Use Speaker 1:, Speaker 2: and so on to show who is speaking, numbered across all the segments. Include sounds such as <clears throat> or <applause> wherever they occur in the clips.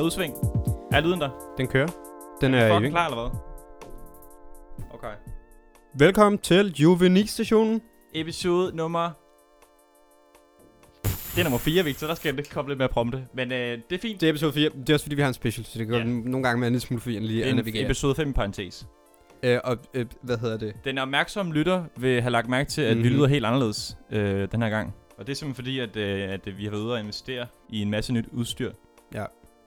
Speaker 1: der udsving? Er lyden der?
Speaker 2: Den kører. Den
Speaker 1: Er
Speaker 2: er i
Speaker 1: klar, eller hvad? Okay.
Speaker 2: Velkommen til Juvenik-stationen.
Speaker 1: Episode nummer... Det er nummer 4, Victor. Der skal det komme lidt mere prompte. Men øh, det er fint.
Speaker 2: Det er episode 4. Det er også fordi, vi har en special, så det kan
Speaker 1: Ja.
Speaker 2: nogle gange være en lille smule forvirrende lige at
Speaker 1: er
Speaker 2: navigere.
Speaker 1: episode 5 i parentes.
Speaker 2: Øh, og øh, hvad hedder det?
Speaker 1: Den opmærksomme lytter vil have lagt mærke til, at mm-hmm. vi
Speaker 2: Mhm.
Speaker 1: lyder helt anderledes øh, den her gang. Og det er simpelthen fordi, at, øh, at vi har været ude og investere i en masse nyt udstyr.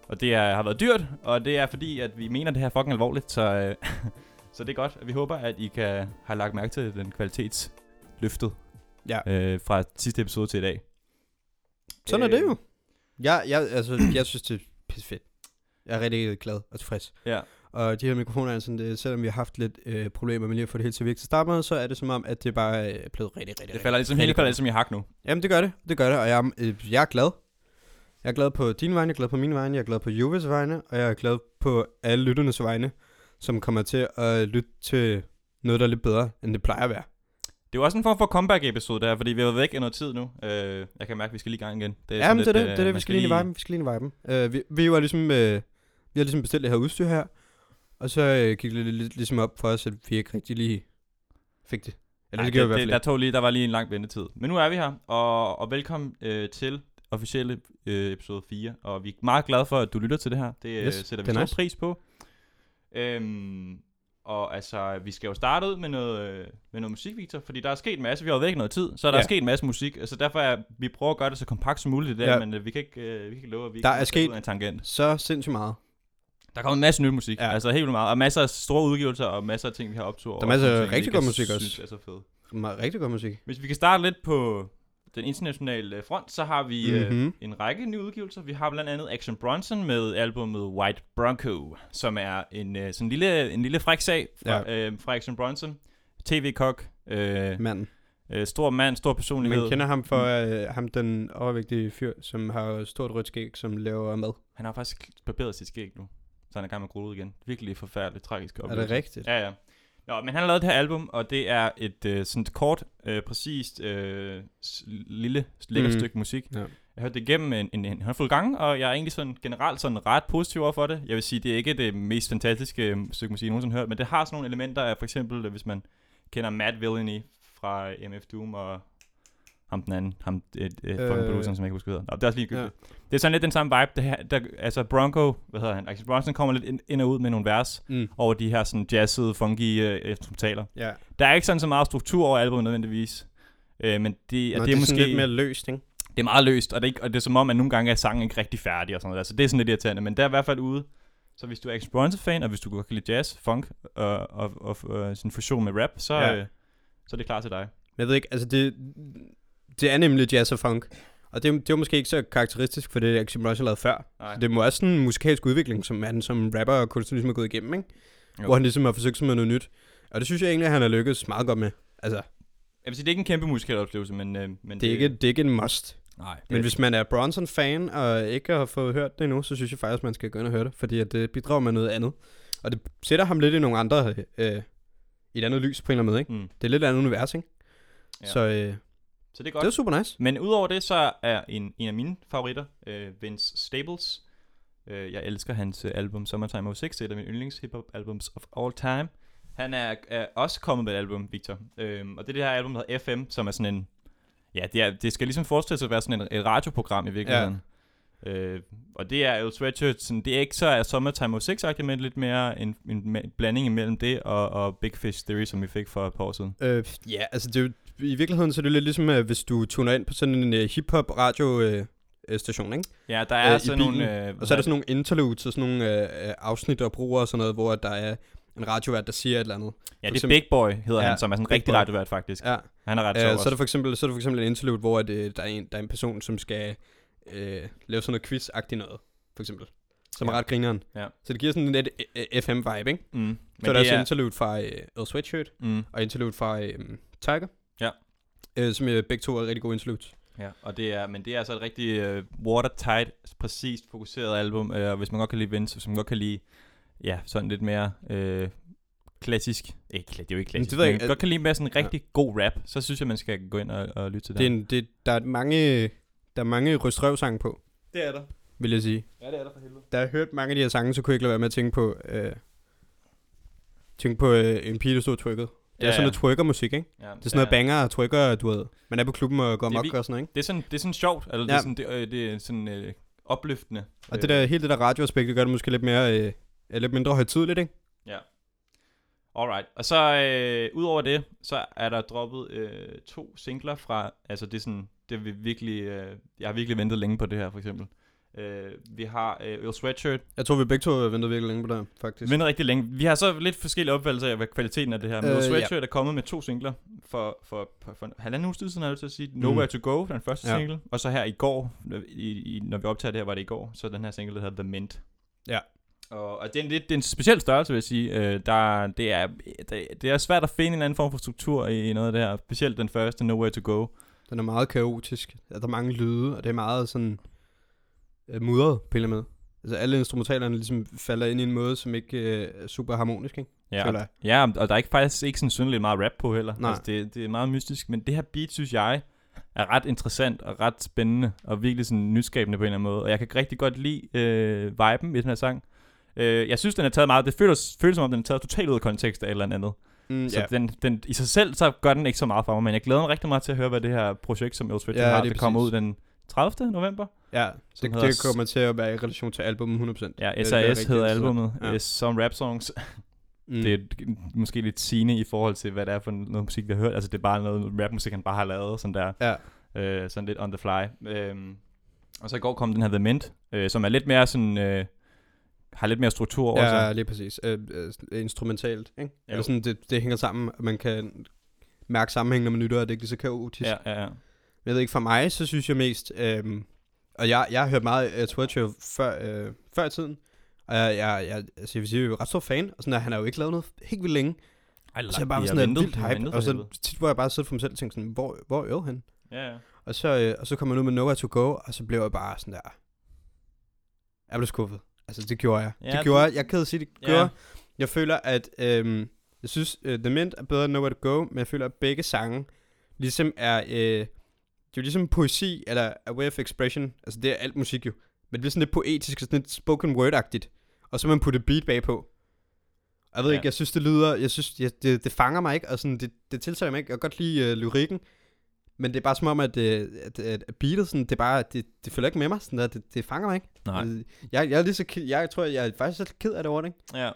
Speaker 2: Ja.
Speaker 1: Og det er, har været dyrt, og det er fordi, at vi mener det her er fucking alvorligt. Så, øh, <laughs> så det er godt, vi håber, at I kan have lagt mærke til den kvalitetsløftet
Speaker 2: Ja.
Speaker 1: øh, fra sidste episode til i dag.
Speaker 2: Sådan er
Speaker 1: Øh,
Speaker 2: det jo. Jeg, jeg, altså, jeg synes, det er pisse fedt. Jeg er rigtig glad og tilfreds.
Speaker 1: Ja.
Speaker 2: Og de her mikrofoner er sådan, det, selvom vi har haft lidt øh, problemer med lige at få det helt til at virke til at starte med, så er det som om, at det bare er blevet rigtig, rigtig,
Speaker 1: Det falder ligesom
Speaker 2: rigtig
Speaker 1: hele
Speaker 2: godt.
Speaker 1: falder ligesom i hak nu.
Speaker 2: Jamen, det gør det. Det gør det, og jeg, er- øh, jeg er glad. Jeg er glad på din vegne, jeg er glad på min vegne, jeg er glad på Juves vegne, og jeg er glad på alle lytternes vegne, som kommer til at lytte til noget, der er lidt bedre, end det plejer at være.
Speaker 1: Det er jo også en form for comeback-episode der, fordi vi har været væk i noget tid nu. Øh, jeg kan mærke, at vi skal lige i gang igen. Det
Speaker 2: Ja, men det er det, det er det,
Speaker 1: øh,
Speaker 2: vi skal lige ind i viben. Vi skal lige i viben. Uh, vi, vi var ligesom, uh, vi har ligesom bestilt det her udstyr her, og så uh, gik det lidt ligesom op for os, at vi ikke rigtig lige fik det. Eller
Speaker 1: Ej,
Speaker 2: det i
Speaker 1: det,
Speaker 2: hvert
Speaker 1: der, tog lige, der var lige en lang ventetid. Men nu er vi her, og, og velkommen øh, til officielle øh, episode 4. Og vi er meget glade for, at du lytter til det her. Det yes,
Speaker 2: Yes,
Speaker 1: sætter vi stor
Speaker 2: nice.
Speaker 1: pris på. Øhm, og altså, vi skal jo starte ud med noget, øh, med noget musik, Victor, fordi der er sket en masse. Vi har jo væk noget tid, så der ja. er sket en masse musik. Så derfor er vi prøver at gøre det så kompakt som muligt i dag, ja. Men øh, vi, kan ikke, øh, vi kan ikke love, at vi
Speaker 2: Der
Speaker 1: ikke
Speaker 2: er sket-
Speaker 1: ud af en tangent.
Speaker 2: Så sindssygt meget.
Speaker 1: Der kommer en masse ny musik, ja. Altså helt meget. Og masser af store udgivelser, og masser af ting, vi har optur
Speaker 2: Der er masser af rigtig god musik
Speaker 1: synes
Speaker 2: også.
Speaker 1: er så.
Speaker 2: Meget, rigtig god musik.
Speaker 1: Hvis vi kan starte lidt på den internationale øh, front, så har vi mm-hmm. øh,
Speaker 2: Mhm.
Speaker 1: en række nye udgivelser. Vi har blandt andet Action Bronson med albumet White Bronco, som er en øh, sådan en lille, en lille fræk sag fra, ja. øh, fra Action Bronson. TV-kok, øh,
Speaker 2: Manden.
Speaker 1: øh, stor mand, stor personlighed.
Speaker 2: Man kender ham for øh, ham, den overvægtige fyr, som har stort rødt skæg, som laver mad.
Speaker 1: Han har faktisk barberet sit skæg nu, så han er gang med at igen. Virkelig forfærdeligt, tragisk
Speaker 2: Er
Speaker 1: oplevelse.
Speaker 2: det rigtigt?
Speaker 1: Ja, ja. Nå, men han har lavet det her album, og det er et øh, sådan et kort, øh, præcist, øh, lille, lækker mm. Stykke musik.
Speaker 2: Ja.
Speaker 1: Jeg har hørt det igennem en, en, en håndfuld gange, og jeg er egentlig sådan generelt sådan ret positiv over for det. Jeg vil sige, det er ikke det mest fantastiske øh, stykke musik, jeg nogensinde har hørt, men det har sådan nogle elementer af, for eksempel, hvis man kender Matt Villainy fra MF Doom, og ham den anden, ham et, et, et fucking
Speaker 2: Øh.
Speaker 1: produceren, som jeg ikke husker, hedder. Nå, det er også lige
Speaker 2: Ja.
Speaker 1: Det er sådan lidt den samme vibe. Det her, der, altså Bronco, hvad hedder han? Axel Bronson kommer lidt ind, ind og ud med nogle vers
Speaker 2: Mm.
Speaker 1: over de her sådan jazzede, funky øh, instrumentaler.
Speaker 2: Ja.
Speaker 1: Der er ikke sådan så meget struktur over albumet nødvendigvis. Øh, men det,
Speaker 2: Nå,
Speaker 1: det,
Speaker 2: det
Speaker 1: er
Speaker 2: er
Speaker 1: måske
Speaker 2: lidt mere løst, ikke?
Speaker 1: det er meget løst, og det, er ikke, og det er som om, at nogle gange er sangen ikke rigtig færdig og sådan noget. Altså, det er sådan lidt irriterende, men det er i hvert fald ude. Så hvis du er Axel Bronson-fan, og hvis du godt kan lide jazz, funk og, og, og, og sådan en fusion med rap, så,
Speaker 2: Ja.
Speaker 1: øh, så er det klar til dig.
Speaker 2: Men jeg ved ikke, altså det, det er nemlig jazz og funk. Og det, er- det jo måske ikke så karakteristisk for det, Bronson har lavet før.
Speaker 1: Nej.
Speaker 2: Så det må også sådan en musikalsk udvikling, som han som rapper og kunstner ligesom er gået igennem, ikke?
Speaker 1: Jo.
Speaker 2: Hvor han ligesom har forsøgt sig med noget nyt. Og det synes jeg egentlig, at han har lykkes meget godt med. Altså,
Speaker 1: Jeg vil sige, det er ikke en kæmpe musikalsk oplevelse, men, øh, men
Speaker 2: det er, ikke, det er ikke en must.
Speaker 1: Nej,
Speaker 2: Men hvis man er Bronson-fan og ikke har fået hørt det endnu, så synes jeg faktisk, man skal gå ind og høre det. Fordi at det bidrager med noget andet. Og det sætter ham lidt i nogle andre... Øh, i et andet lys på en eller anden måde, ikke?
Speaker 1: Mm.
Speaker 2: Det er lidt andet univers, ikke?
Speaker 1: Ja.
Speaker 2: Så øh,
Speaker 1: Så det er godt.
Speaker 2: det er super nice.
Speaker 1: Men udover det, så er en, en af mine favoritter, øh, Vince Staples. Øh, jeg elsker hans øh, album Summertime 06, det er et af mine yndlings hiphop albums of all time. Han er, er også kommet med et album, Victor. Øh, og det er det her album, der hedder FM, som er sådan en... Ja, det, er, det skal ligesom forestille sig at være sådan en, et radioprogram i virkeligheden. Ja. Øh, og det er jo Sweatshirt, sådan, det er ikke så er Summertime 06 men lidt mere en, en, ma- blanding imellem det og, og Big Fish Theory, som vi fik for et par år siden.
Speaker 2: Øh, ja, altså det er jo, i virkeligheden så er det lidt ligesom, øh, hvis du tuner ind på sådan en øh, hip-hop radio øh, station, ikke?
Speaker 1: Ja, der er
Speaker 2: i
Speaker 1: sådan
Speaker 2: bilen.
Speaker 1: nogle... Øh,
Speaker 2: Og så er der sådan nogle interludes og sådan nogle øh, afsnit og bruger og sådan noget, hvor der er en radiovært, der siger et eller andet.
Speaker 1: Ja,
Speaker 2: For
Speaker 1: det er Big Boy, hedder
Speaker 2: Ja,
Speaker 1: han, som er sådan en rigtig radiovært faktisk.
Speaker 2: Ja.
Speaker 1: Han er ret sjov
Speaker 2: så, er der for eksempel, så er der for eksempel en interlude, hvor at, der, er en, der er en person, som skal øh, lave sådan noget quiz-agtigt noget, for eksempel. Som
Speaker 1: Ja.
Speaker 2: er ret grineren.
Speaker 1: Ja.
Speaker 2: Så det giver sådan lidt FM-vibe, ikke?
Speaker 1: Mm. Men
Speaker 2: så er der
Speaker 1: det
Speaker 2: også interlude fra øh, Earl Sweatshirt,
Speaker 1: Mm.
Speaker 2: og interlude fra øh, Tiger.
Speaker 1: Ja.
Speaker 2: Øh, som øh, begge to er rigtig gode interludes.
Speaker 1: Ja, og det er, men det er altså et rigtig uh, watertight, præcist fokuseret album, uh, og hvis man godt kan lide Vince, hvis man godt kan lide, ja, sådan lidt mere uh, klassisk, ikke, det er jo ikke klassisk,
Speaker 2: det ved jeg
Speaker 1: men
Speaker 2: ikke,
Speaker 1: godt kan lide mere sådan en rigtig god rap, så synes jeg, man skal gå ind og, og lytte til
Speaker 2: Det er
Speaker 1: det.
Speaker 2: en, det, der er mange, der er mange rystrøvsange på.
Speaker 1: det er der.
Speaker 2: vil jeg sige.
Speaker 1: Ja, det er der for helvede.
Speaker 2: Da jeg hørte mange af de her sange, så kunne jeg ikke lade være med at tænke på, øh, tænke på øh, en pige, der stod trykket. Det er sådan noget trykker-musik, ikke?
Speaker 1: Ja,
Speaker 2: Det er sådan noget banger og trykker, du ved. Man er på klubben og går
Speaker 1: vi-
Speaker 2: og sådan noget, ikke?
Speaker 1: Det er sådan, det er sådan sjovt, eller det er
Speaker 2: Ja.
Speaker 1: sådan, det, øh, det er sådan øh, opløftende.
Speaker 2: Og det der, hele det der radioaspekt, det gør det måske lidt mere, øh, lidt mindre højtidligt, ikke?
Speaker 1: Ja. Alright. Og så øh, udover det, så er der droppet øh, to singler fra, altså det er sådan, det er vi virkelig, øh, jeg har virkelig ventet længe på det her, for eksempel. Øh, vi har øh, Earl Sweatshirt,
Speaker 2: Jeg tror, vi begge to ventet virkelig længe på det, faktisk.
Speaker 1: ventet rigtig længe. Vi har så lidt forskellige opfattelser af, hvad kvaliteten af det her. Men
Speaker 2: Øh,
Speaker 1: Earl
Speaker 2: ja.
Speaker 1: Sweatshirt er kommet med to singler for, for, for, for en halvanden uge siden, har jeg til at sige. Nowhere to Go, den første
Speaker 2: Ja.
Speaker 1: single. Og så her i går, i, i, når vi optager det her, var det i går, så den her single, der hedder The Mint.
Speaker 2: Ja.
Speaker 1: Og, og det, er en, lidt, det er en speciel størrelse, vil jeg sige. Øh, der, det, er, det, det er svært at finde en eller anden form for struktur i, i noget af det her. Specielt den første, Nowhere to Go.
Speaker 2: Den er meget kaotisk. Ja, Der er mange lyde, og det er meget sådan øh, mudret på en eller anden måde. Altså alle instrumentalerne ligesom falder ind i en måde, som ikke øh, er super harmonisk, ikke?
Speaker 1: Ja,
Speaker 2: Føler jeg.
Speaker 1: ja, og der er ikke faktisk ikke sådan synderligt meget rap på heller.
Speaker 2: Nej.
Speaker 1: Altså, det, det er meget mystisk, men det her beat, synes jeg, er ret interessant og ret spændende, og virkelig sådan nyskabende på en eller anden måde. Og jeg kan rigtig godt lide øh, viben i den her sang. Øh, jeg synes, den er taget meget, det føles, føles som om, den er taget totalt ud af kontekst af et eller andet.
Speaker 2: Mm,
Speaker 1: Så
Speaker 2: ja.
Speaker 1: den, den, i sig selv, så gør den ikke så meget for mig, men jeg glæder mig rigtig meget til at høre, hvad det her projekt, som Earl
Speaker 2: Ja,
Speaker 1: har,
Speaker 2: lige
Speaker 1: det kommer ud den 30. november.
Speaker 2: ja, det,
Speaker 1: hedder
Speaker 2: det kommer til at være i relation til albumet 100%.
Speaker 1: Ja, SAS hedder albumet.
Speaker 2: Ja.
Speaker 1: Some rap songs.
Speaker 2: Mm.
Speaker 1: Det er måske lidt sigende i forhold til, hvad det er for noget musik, vi har hørt. Altså, det er bare noget rapmusik, han bare har lavet, sådan der.
Speaker 2: Ja,
Speaker 1: Øh, sådan lidt on the fly. Øhm, og så i går kom den her The Mint, øh, som er lidt mere sådan... Øh, har lidt mere struktur over sig.
Speaker 2: ja lige præcis. Øh, øh, instrumentalt, ikke?
Speaker 1: Jo.
Speaker 2: Eller sådan, det, det hænger sammen, man kan mærke sammenhæng, når man lytter, og det er ikke lige så kaotisk.
Speaker 1: Ja, ja, ja.
Speaker 2: Men Jeg ved ikke, for mig, så synes jeg mest... Øhm, og jeg, jeg har hørt meget af Twitcher før, øh, før i tiden. Og jeg, jeg, jeg, altså jeg vil sige, jeg er jo ret stor fan. Og sådan, at han har jo ikke lavet noget helt vildt længe.
Speaker 1: Ej,
Speaker 2: Så jeg bare var sådan en vildt hype. Og så tit, hvor jeg bare sidder for mig selv og tænkte sådan, hvor, hvor er Earl han?
Speaker 1: Ja, ja.
Speaker 2: Og så, øh, og så kom jeg ud med Nowhere to Go, og så blev jeg bare sådan der... Jeg blev skuffet. Altså, det gjorde jeg.
Speaker 1: Ja,
Speaker 2: det gjorde jeg. Jeg er ked at sige, det
Speaker 1: Ja.
Speaker 2: gjorde jeg. Jeg føler, at... Øhm, jeg synes, uh, The Mint er bedre end Nowhere to Go, men jeg føler, at begge sange ligesom er... Øh, det er jo ligesom poesi, eller a way of expression. Altså, det er alt musik jo. Men det bliver sådan lidt poetisk og sådan lidt spoken word-agtigt. Og så man puttet beat bagpå. Og Jeg ved
Speaker 1: Ja.
Speaker 2: ikke, jeg synes, det lyder... Jeg synes, jeg, det, det fanger mig ikke, og sådan, det, det tiltaler mig ikke. Jeg kan godt lide uh, lyrikken. Men det er bare som om, at, øh, at, at, at beatet, sådan, det er bare, det, det følger ikke med mig, sådan der, det, det fanger mig ikke.
Speaker 1: Nej.
Speaker 2: Øh, Jeg, jeg er lige så ked, jeg tror, jeg er faktisk lidt ked af det ord, ikke?
Speaker 1: Ja.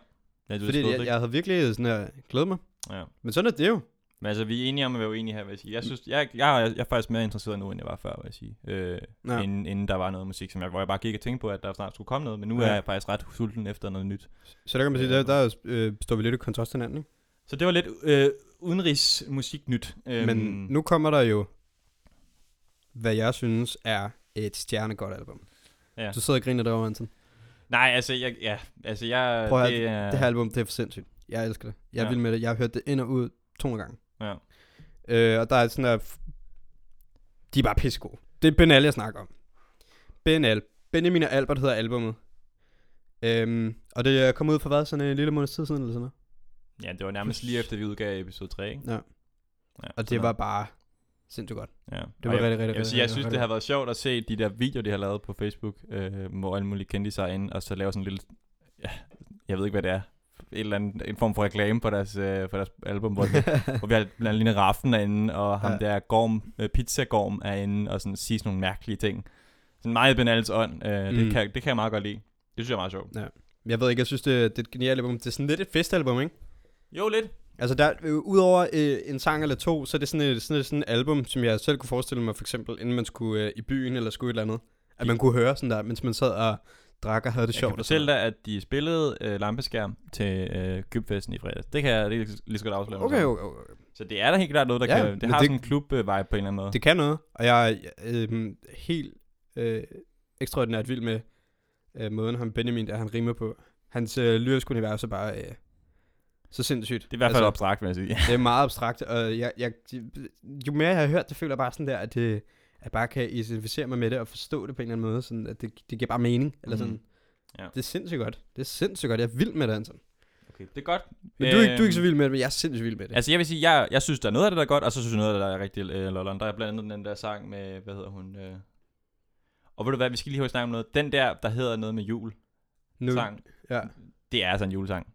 Speaker 1: ja du
Speaker 2: Fordi jeg, jeg havde virkelig sådan her, glædet mig.
Speaker 1: ja.
Speaker 2: Men sådan er det jo.
Speaker 1: Men altså, vi er enige om at være uenige her, vil jeg sige. Jeg synes, jeg, jeg, jeg er faktisk mere interesseret nu, end jeg var før, vil jeg sige. Øh,
Speaker 2: Ja.
Speaker 1: inden, inden der var noget musik, som jeg, hvor jeg bare gik og tænkte på, at der snart skulle komme noget. Men nu
Speaker 2: Ja.
Speaker 1: er jeg faktisk ret sulten efter noget nyt.
Speaker 2: Så der kan man sige, der, der øh, står vi lidt i kontrast til hinanden, ikke?
Speaker 1: Så det var lidt øh, udenrigsmusiknyt. Øhm,
Speaker 2: Men nu kommer der jo, hvad jeg synes er et stjernegodt album.
Speaker 1: Ja.
Speaker 2: Du sidder og griner derovre, Anton.
Speaker 1: Nej, altså, jeg, ja, altså jeg...
Speaker 2: Prøv at
Speaker 1: det, er,
Speaker 2: Det her album, det er for sindssygt. Jeg elsker det. Jeg
Speaker 1: Ja.
Speaker 2: vild med det. Jeg har hørt det ind og ud 200 gange.
Speaker 1: Ja.
Speaker 2: Øh, og der er sådan der... De er bare pissegode. Det er Ben Al, jeg snakker om. Ben Al. Benjamin og Albert hedder albummet. Øhm, og det er kommet ud for hvad? Sådan en lille måneds tid siden eller sådan noget?
Speaker 1: Ja, det var nærmest lige efter, vi udgav episode 3, ikke?
Speaker 2: Ja.
Speaker 1: ja
Speaker 2: Og det var
Speaker 1: noget.
Speaker 2: bare sindssygt godt.
Speaker 1: Ja.
Speaker 2: Det
Speaker 1: Og
Speaker 2: var
Speaker 1: jeg,
Speaker 2: rigtig, rigtig,
Speaker 1: jeg,
Speaker 2: rigtig,
Speaker 1: sige, jeg
Speaker 2: rigtig,
Speaker 1: synes,
Speaker 2: rigtig
Speaker 1: det har været sjovt at se de der videoer, de har lavet på Facebook, øh, hvor alle mulige kendte sig ind, og så lave sådan en lille, ja, jeg ved ikke, hvad det er, et eller andet, en form for reklame på deres, øh, for deres album, hvor, vi, <laughs> hvor vi har blandt andet Line Raffen derinde, og ham
Speaker 2: Ja.
Speaker 1: der Gorm, øh, Pizza Gorm er inde, og sådan sige sådan nogle mærkelige ting. Sådan meget benals ånd, øh, mm. Det, kan, det kan jeg meget godt lide. Det synes jeg er meget sjovt.
Speaker 2: Jeg ved ikke, jeg synes, det, det er et genialt album. Det er sådan lidt et festalbum, ikke?
Speaker 1: Jo, lidt.
Speaker 2: Altså, der, øh, udover øh, en sang eller to, så er det sådan et, sådan et, sådan et album, som jeg selv kunne forestille mig, for eksempel, inden man skulle øh, i byen eller skulle et eller andet. At man kunne høre sådan der, mens man sad og drak og havde det
Speaker 1: Jeg
Speaker 2: sjovt.
Speaker 1: kan
Speaker 2: og sådan
Speaker 1: fortælle dig, at de spillede øh, lampeskærm til øh, Kybfesten i fredags. Det kan jeg lige, lige så godt afsløre.
Speaker 2: Okay, okay, okay.
Speaker 1: Så det er da helt klart noget, der
Speaker 2: Ja,
Speaker 1: kan... Det har
Speaker 2: det-
Speaker 1: sådan en klub-vibe på en eller anden måde.
Speaker 2: Det kan noget, og jeg er øh, helt øh, ekstraordinært vild med øh, måden, ham Benjamin, der han rimer på. Hans øh, lyriske univers er bare øh, så sindssygt.
Speaker 1: Det er i hvert fald altså, abstrakt, vil jeg sige.
Speaker 2: Det er meget abstrakt, og jeg, jeg, jo mere jeg har hørt, det føler jeg bare sådan der, at, det, at jeg bare kan identificere mig med det og forstå det på en eller anden måde, sådan at det, det giver bare mening. Eller
Speaker 1: Mhm.
Speaker 2: sådan.
Speaker 1: Ja.
Speaker 2: Det er sindssygt godt. Det er sindssygt godt. Jeg er vild med det, Anton.
Speaker 1: Okay, det er godt.
Speaker 2: Men du, er ikke, du er ikke så
Speaker 1: Øhm,
Speaker 2: vild med det, men jeg er sindssygt vild med det.
Speaker 1: Altså jeg vil sige, jeg, jeg synes, der er noget af det, der er godt, og så synes jeg noget af det, der er rigtig øh, lolleren. Der er blandt andet den der sang med, hvad hedder hun? Øh... Og ved du hvad, vi skal lige høre snakke om noget. Den der, der hedder noget med jul,
Speaker 2: Nu,
Speaker 1: sang,
Speaker 2: ja.
Speaker 1: det er altså en julesang.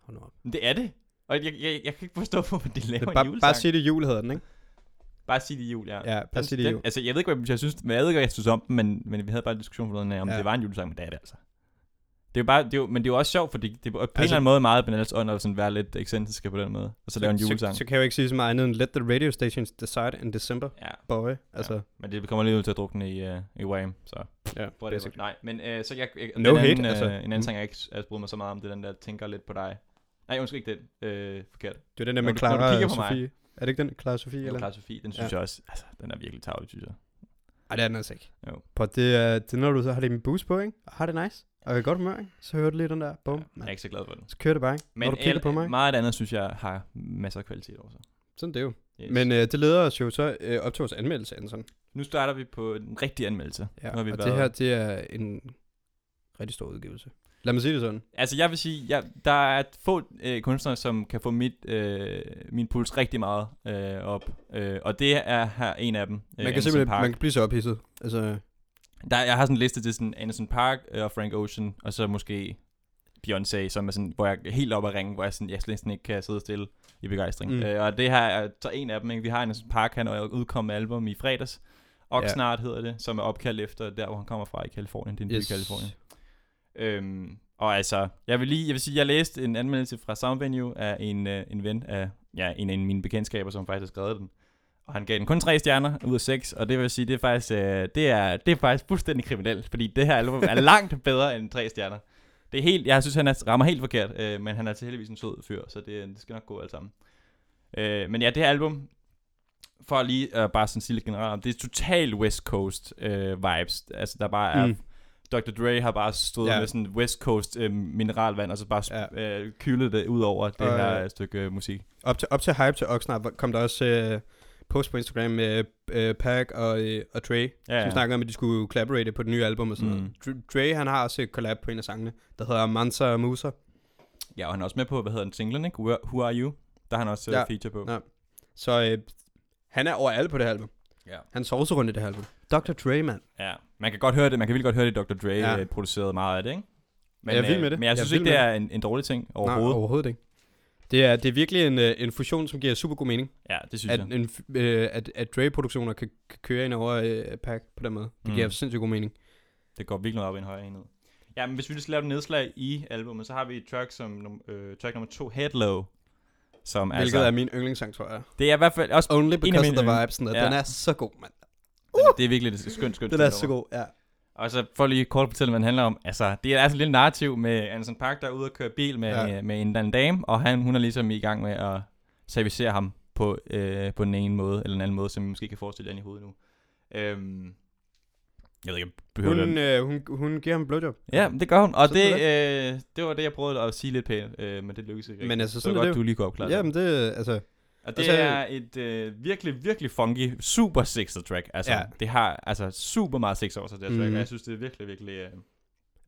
Speaker 2: Hold nu op.
Speaker 1: Det er det. Og jeg, jeg, jeg kan ikke forstå, hvorfor de laver
Speaker 2: Det er
Speaker 1: en
Speaker 2: bare,
Speaker 1: julesang.
Speaker 2: bare sig det jul hedder den, ikke?
Speaker 1: Bare sig det jul, ja.
Speaker 2: Ja, bare sig det jul.
Speaker 1: Altså, jeg ved ikke, hvad jeg synes, men jeg ved ikke, hvad jeg synes om den, men, men vi havde bare en diskussion for noget, om
Speaker 2: Ja.
Speaker 1: det var en julesang, men det er det altså. Det er jo bare, det er jo, men det er jo også sjovt, fordi det er på en
Speaker 2: Altså-
Speaker 1: eller anden måde meget Bananas ånd at sådan være lidt ekscentriske på den måde, og så lave en julesang.
Speaker 2: Så, så kan jeg jo ikke sige så meget andet end Let the radio stations decide in December,
Speaker 1: ja,
Speaker 2: boy. Altså,
Speaker 1: ja, men det kommer lige ud til at drukne i, uh, i Wham, så
Speaker 2: ja, basic.
Speaker 1: Nej, men uh, så jeg, jeg
Speaker 2: No
Speaker 1: den
Speaker 2: hate,
Speaker 1: anden,
Speaker 2: altså.
Speaker 1: øh, en anden
Speaker 2: Mm.
Speaker 1: sang, jeg ikke har brugt mig så meget om, det er den der, tænker lidt på dig. Nej, undskyld ikke den, øh, forkert.
Speaker 2: Det er den der med Clara og
Speaker 1: på mig.
Speaker 2: Er det ikke den, Clara Sofie?
Speaker 1: Det
Speaker 2: Eller?
Speaker 1: er Clara Sofie, den synes
Speaker 2: Ja.
Speaker 1: jeg også, altså, den er virkelig tavlig, synes jeg.
Speaker 2: Ej, det er den altså ikke.
Speaker 1: Jo.
Speaker 2: Prøv, det er, det er, når du så har det med boost på, ikke? Og har det nice. Og er i godt humør, ikke? Så hører du lige den der. Bum.
Speaker 1: Ja, jeg er ikke så glad for den.
Speaker 2: Så kører det bare, ikke?
Speaker 1: Men
Speaker 2: Når du kigger på mig.
Speaker 1: meget andet, synes jeg, har masser af kvalitet over sig.
Speaker 2: Sådan det er jo.
Speaker 1: Yes.
Speaker 2: Men øh, det leder os jo så øh, op til vores anmeldelse, Andersen.
Speaker 1: nu starter vi på den rigtige anmeldelse.
Speaker 2: Ja,
Speaker 1: nu har vi
Speaker 2: og
Speaker 1: været...
Speaker 2: det her, det er en rigtig stor udgivelse. Lad mig sige det sådan.
Speaker 1: Altså, jeg vil sige, jeg, der er få øh, kunstnere, som kan få mit, øh, min puls rigtig meget øh, op. Øh, og det er her en af dem.
Speaker 2: Man kan simpelthen man kan blive så ophidset. Altså,
Speaker 1: Der, jeg har sådan en liste til sådan Anderson Park øh, og Frank Ocean, og så måske Beyoncé, som er sådan, hvor jeg er helt oppe at ringe, hvor jeg, sådan, jeg slet ikke kan sidde stille i begejstring.
Speaker 2: Mm.
Speaker 1: Øh, og det her er så en af dem. Ikke? Vi har Anderson Park, han er udkommet album i fredags. Oxnard hedder det, som er opkaldt efter der, hvor han kommer fra i Kalifornien. Det er en yes. by i Kalifornien. Øhm, og altså, jeg vil lige, jeg vil sige, jeg læste en anmeldelse fra Soundvenue af en, øh, en ven af, ja, en af mine bekendtskaber, som faktisk har skrevet den. Og han gav den kun tre stjerner ud af seks, og det vil sige, det er faktisk, øh, det er, det er faktisk fuldstændig kriminelt, fordi det her album er langt <laughs> bedre end tre stjerner. Det er helt, jeg synes, han er, rammer helt forkert, øh, men han er til heldigvis en sød fyr, så det, det skal nok gå alt sammen. Øh, men ja, det her album, for lige øh, bare sådan sige lidt generelt det er total West Coast øh, vibes. Altså, der bare er
Speaker 2: Mm.
Speaker 1: Dr. Dre har bare stået
Speaker 2: Ja.
Speaker 1: med sådan West Coast øh, mineralvand, og så bare
Speaker 2: Ja.
Speaker 1: øh, kylet det ud over det
Speaker 2: Og,
Speaker 1: her
Speaker 2: øh,
Speaker 1: stykke øh, musik.
Speaker 2: op til, op til hype til Oxnard kom der også øh, post på Instagram med øh, Pac og, øh, og Dre,
Speaker 1: Ja,
Speaker 2: som
Speaker 1: ja.
Speaker 2: snakker om, at de skulle collaborate på det nye album og sådan
Speaker 1: Mm.
Speaker 2: noget. Dre, han har også et collab på en af sangene, der hedder Mansa Musa.
Speaker 1: ja, og han er også med på, hvad hedder den singlen, ikke? Who, Who Are You? Der har han også ja.
Speaker 2: Ja.
Speaker 1: feature på.
Speaker 2: Ja. Så øh, han er overalt på det her album.
Speaker 1: Ja.
Speaker 2: Han sover så rundt i det her album. Dr. Dre, mand.
Speaker 1: ja. Man kan godt høre det, man kan virkelig godt høre det, Dr. Dre
Speaker 2: Ja.
Speaker 1: ja. producerede meget af det, ikke? Men,
Speaker 2: Jeg er vild med
Speaker 1: øh,
Speaker 2: det.
Speaker 1: Men jeg
Speaker 2: Jeg
Speaker 1: synes ikke, det
Speaker 2: med
Speaker 1: er en, en dårlig ting
Speaker 2: Nej,
Speaker 1: overhovedet.
Speaker 2: overhovedet ikke. Det er, det er virkelig en, øh, en fusion, som giver super god mening.
Speaker 1: Ja, det synes
Speaker 2: At,
Speaker 1: jeg.
Speaker 2: en, øh, at, at Dre-produktioner kan, kan køre ind over øh, Pac på den måde. Det
Speaker 1: Mm.
Speaker 2: giver sindssygt god mening.
Speaker 1: Det går virkelig op i en højere enhed. Ja, men hvis vi lige skal lave et nedslag i albumet, så har vi et track som øh, track nummer to, Head Low. Som
Speaker 2: Hvilket
Speaker 1: altså,
Speaker 2: er min yndlingssang, tror jeg.
Speaker 1: det er i hvert fald også,
Speaker 2: Only because of the vibes.
Speaker 1: Ja.
Speaker 2: Den er så god, mand.
Speaker 1: Uh! det er virkelig et skønt, skønt
Speaker 2: Den er så god, ja.
Speaker 1: Og så for lige kort fortælle, hvad den handler om. Altså, det er altså en lille narrativ med Anderson Park, der er ude og køre bil med,
Speaker 2: Ja.
Speaker 1: ja. med en anden dame, og han, hun er ligesom i gang med at servicere ham på, øh, på den ene måde, eller en anden måde, som vi måske kan forestille jer i hovedet nu. Øhm, jeg ved ikke, jeg behøver
Speaker 2: Hun,
Speaker 1: det.
Speaker 2: øh, hun, hun giver ham en blowjob.
Speaker 1: Ja, det gør hun, og
Speaker 2: Sådan
Speaker 1: det, øh, det var det, jeg prøvede at sige lidt pænt, øh, men det lykkedes ikke
Speaker 2: Men altså,
Speaker 1: så
Speaker 2: sådan
Speaker 1: det var
Speaker 2: det
Speaker 1: godt,
Speaker 2: jo.
Speaker 1: du lige kunne opklare det.
Speaker 2: Jamen, det altså...
Speaker 1: Og det
Speaker 2: Altså-
Speaker 1: er et øh, virkelig, virkelig funky, super sexet track. Altså,
Speaker 2: Ja.
Speaker 1: ja. det har altså super meget sex over sig, det her track,
Speaker 2: Mhm.
Speaker 1: og jeg synes, det er virkelig, virkelig... Øh,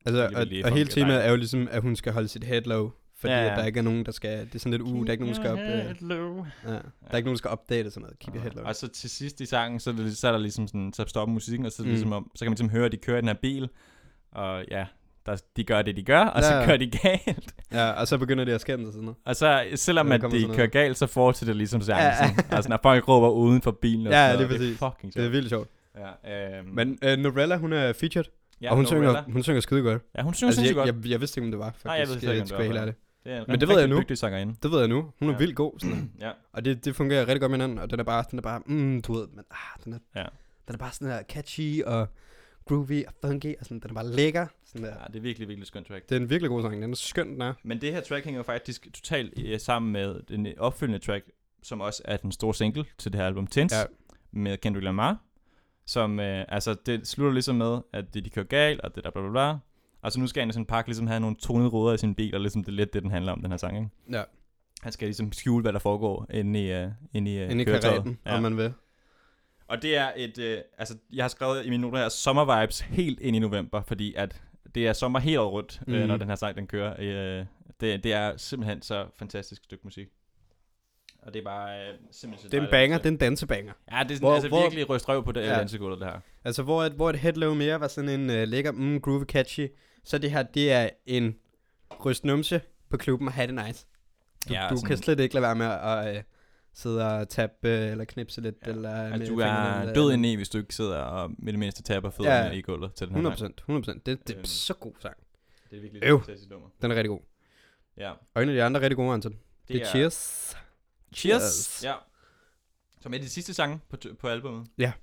Speaker 2: Altså,
Speaker 1: Virkelig,
Speaker 2: og,
Speaker 1: virkelig
Speaker 2: og hele temaet er jo ligesom, at hun skal holde sit head low. Fordi
Speaker 1: Ja,
Speaker 2: ja,
Speaker 1: ja.
Speaker 2: ja. der ikke er nogen, der skal... Det er sådan lidt, uh, der er ikke nogen, der skal op... Øh, ja,
Speaker 1: low.
Speaker 2: der er ikke nogen, der skal opdage det sådan noget. Keep your head low.
Speaker 1: Og så til sidst i sangen, så er, det, så er der ligesom sådan, så stopper musikken, og så,
Speaker 2: Mm.
Speaker 1: ligesom om, så kan man ligesom høre, at de kører i den her bil, og ja, der, de gør det, de gør, og
Speaker 2: Ja,
Speaker 1: så kører de galt.
Speaker 2: Ja, og så begynder det at skændes og sådan noget.
Speaker 1: Og så, selvom at de kører
Speaker 2: noget.
Speaker 1: galt, så fortsætter det ligesom sangen.
Speaker 2: Ja,
Speaker 1: Ja. <laughs> Altså, når folk råber uden for bilen og
Speaker 2: Ja,
Speaker 1: sådan
Speaker 2: det er
Speaker 1: noget, det er fucking
Speaker 2: Det er
Speaker 1: sjovt.
Speaker 2: vildt sjovt.
Speaker 1: Ja, øhm,
Speaker 2: Men øh, Novella, hun er featured,
Speaker 1: ja,
Speaker 2: og hun synger, hun synger skide godt.
Speaker 1: Ja, hun synger
Speaker 2: Altså,
Speaker 1: sindssygt
Speaker 2: jeg,
Speaker 1: godt.
Speaker 2: jeg, jeg vidste ikke, om det var, faktisk.
Speaker 1: Nej, jeg ved slet ikke, om det var.
Speaker 2: helt ærligt.
Speaker 1: Det er en
Speaker 2: Men det ved jeg nu.
Speaker 1: sangerinde.
Speaker 2: Det ved jeg nu. Hun er
Speaker 1: Ja.
Speaker 2: vildt god. Sådan. <clears throat>
Speaker 1: ja.
Speaker 2: Og det, det fungerer rigtig godt med hinanden, og den er bare, den er bare, mm, du ved, men, ah, den er,
Speaker 1: Ja.
Speaker 2: den er bare sådan her catchy og groovy og funky, og sådan, den er bare lækker. Sådan der.
Speaker 1: ja, det er virkelig, virkelig skønt track.
Speaker 2: Det er en virkelig god sang, den er skøn, den er.
Speaker 1: Men det her track hænger faktisk totalt øh, sammen med den opfølgende track, som også er den store single til det her album, Tense,
Speaker 2: Ja.
Speaker 1: med Kendrick Lamar, som, øh, altså, det slutter ligesom med, at det, de kører galt, og det der bla bla bla. Og så nu skal Anderson Park ligesom have nogle tonede ruder i sin bil, og ligesom det er lidt det, den handler om, den her sang, ikke?
Speaker 2: Ja,
Speaker 1: Han skal ligesom skjule, hvad der foregår inde i, uh, inde i, uh,
Speaker 2: inde i karaten,
Speaker 1: Ja.
Speaker 2: om man vil.
Speaker 1: Og det er et, øh, altså jeg har skrevet i mine noter her, sommer vibes helt ind i november, fordi at det er sommer helt rundt, øh,
Speaker 2: Mhm.
Speaker 1: når den her sang den kører. Øh, det, det er simpelthen så fantastisk stykke musik. og det er bare øh, simpelthen så
Speaker 2: Det er en
Speaker 1: dejligt
Speaker 2: banger,
Speaker 1: at
Speaker 2: det er en dansebanger.
Speaker 1: Ja, det er sådan,
Speaker 2: Hvor-
Speaker 1: altså
Speaker 2: hvor-
Speaker 1: virkelig ryst røv på det
Speaker 2: Ja.
Speaker 1: dansegulvet, det her.
Speaker 2: Altså, hvor et, hvor et headlow mere var sådan en uh, lækker, mm, groovy, catchy, så det her, det er en ryst numse på klubben og have det nice. Du,
Speaker 1: ja,
Speaker 2: du
Speaker 1: sådan-
Speaker 2: kan slet ikke lade være med at uh, sidde og uh, eller knipse lidt.
Speaker 1: Ja.
Speaker 2: Eller
Speaker 1: Altså,
Speaker 2: med
Speaker 1: du er
Speaker 2: eller-
Speaker 1: død indeni, hvis du ikke sidder og med det mindste taber fødderne
Speaker 2: Ja.
Speaker 1: i gulvet til den her
Speaker 2: 100
Speaker 1: sang.
Speaker 2: 100 Det, det er
Speaker 1: Øhm.
Speaker 2: så god sang.
Speaker 1: Det er virkelig
Speaker 2: Øv.
Speaker 1: fantastisk nummer.
Speaker 2: Den er rigtig god.
Speaker 1: Ja.
Speaker 2: Og en af de andre rigtig gode, Anton. Det,
Speaker 1: Det
Speaker 2: er
Speaker 1: er-
Speaker 2: Cheers.
Speaker 1: Cheers. Ja. Som er de sidste sange på, på albumet.
Speaker 2: Ja.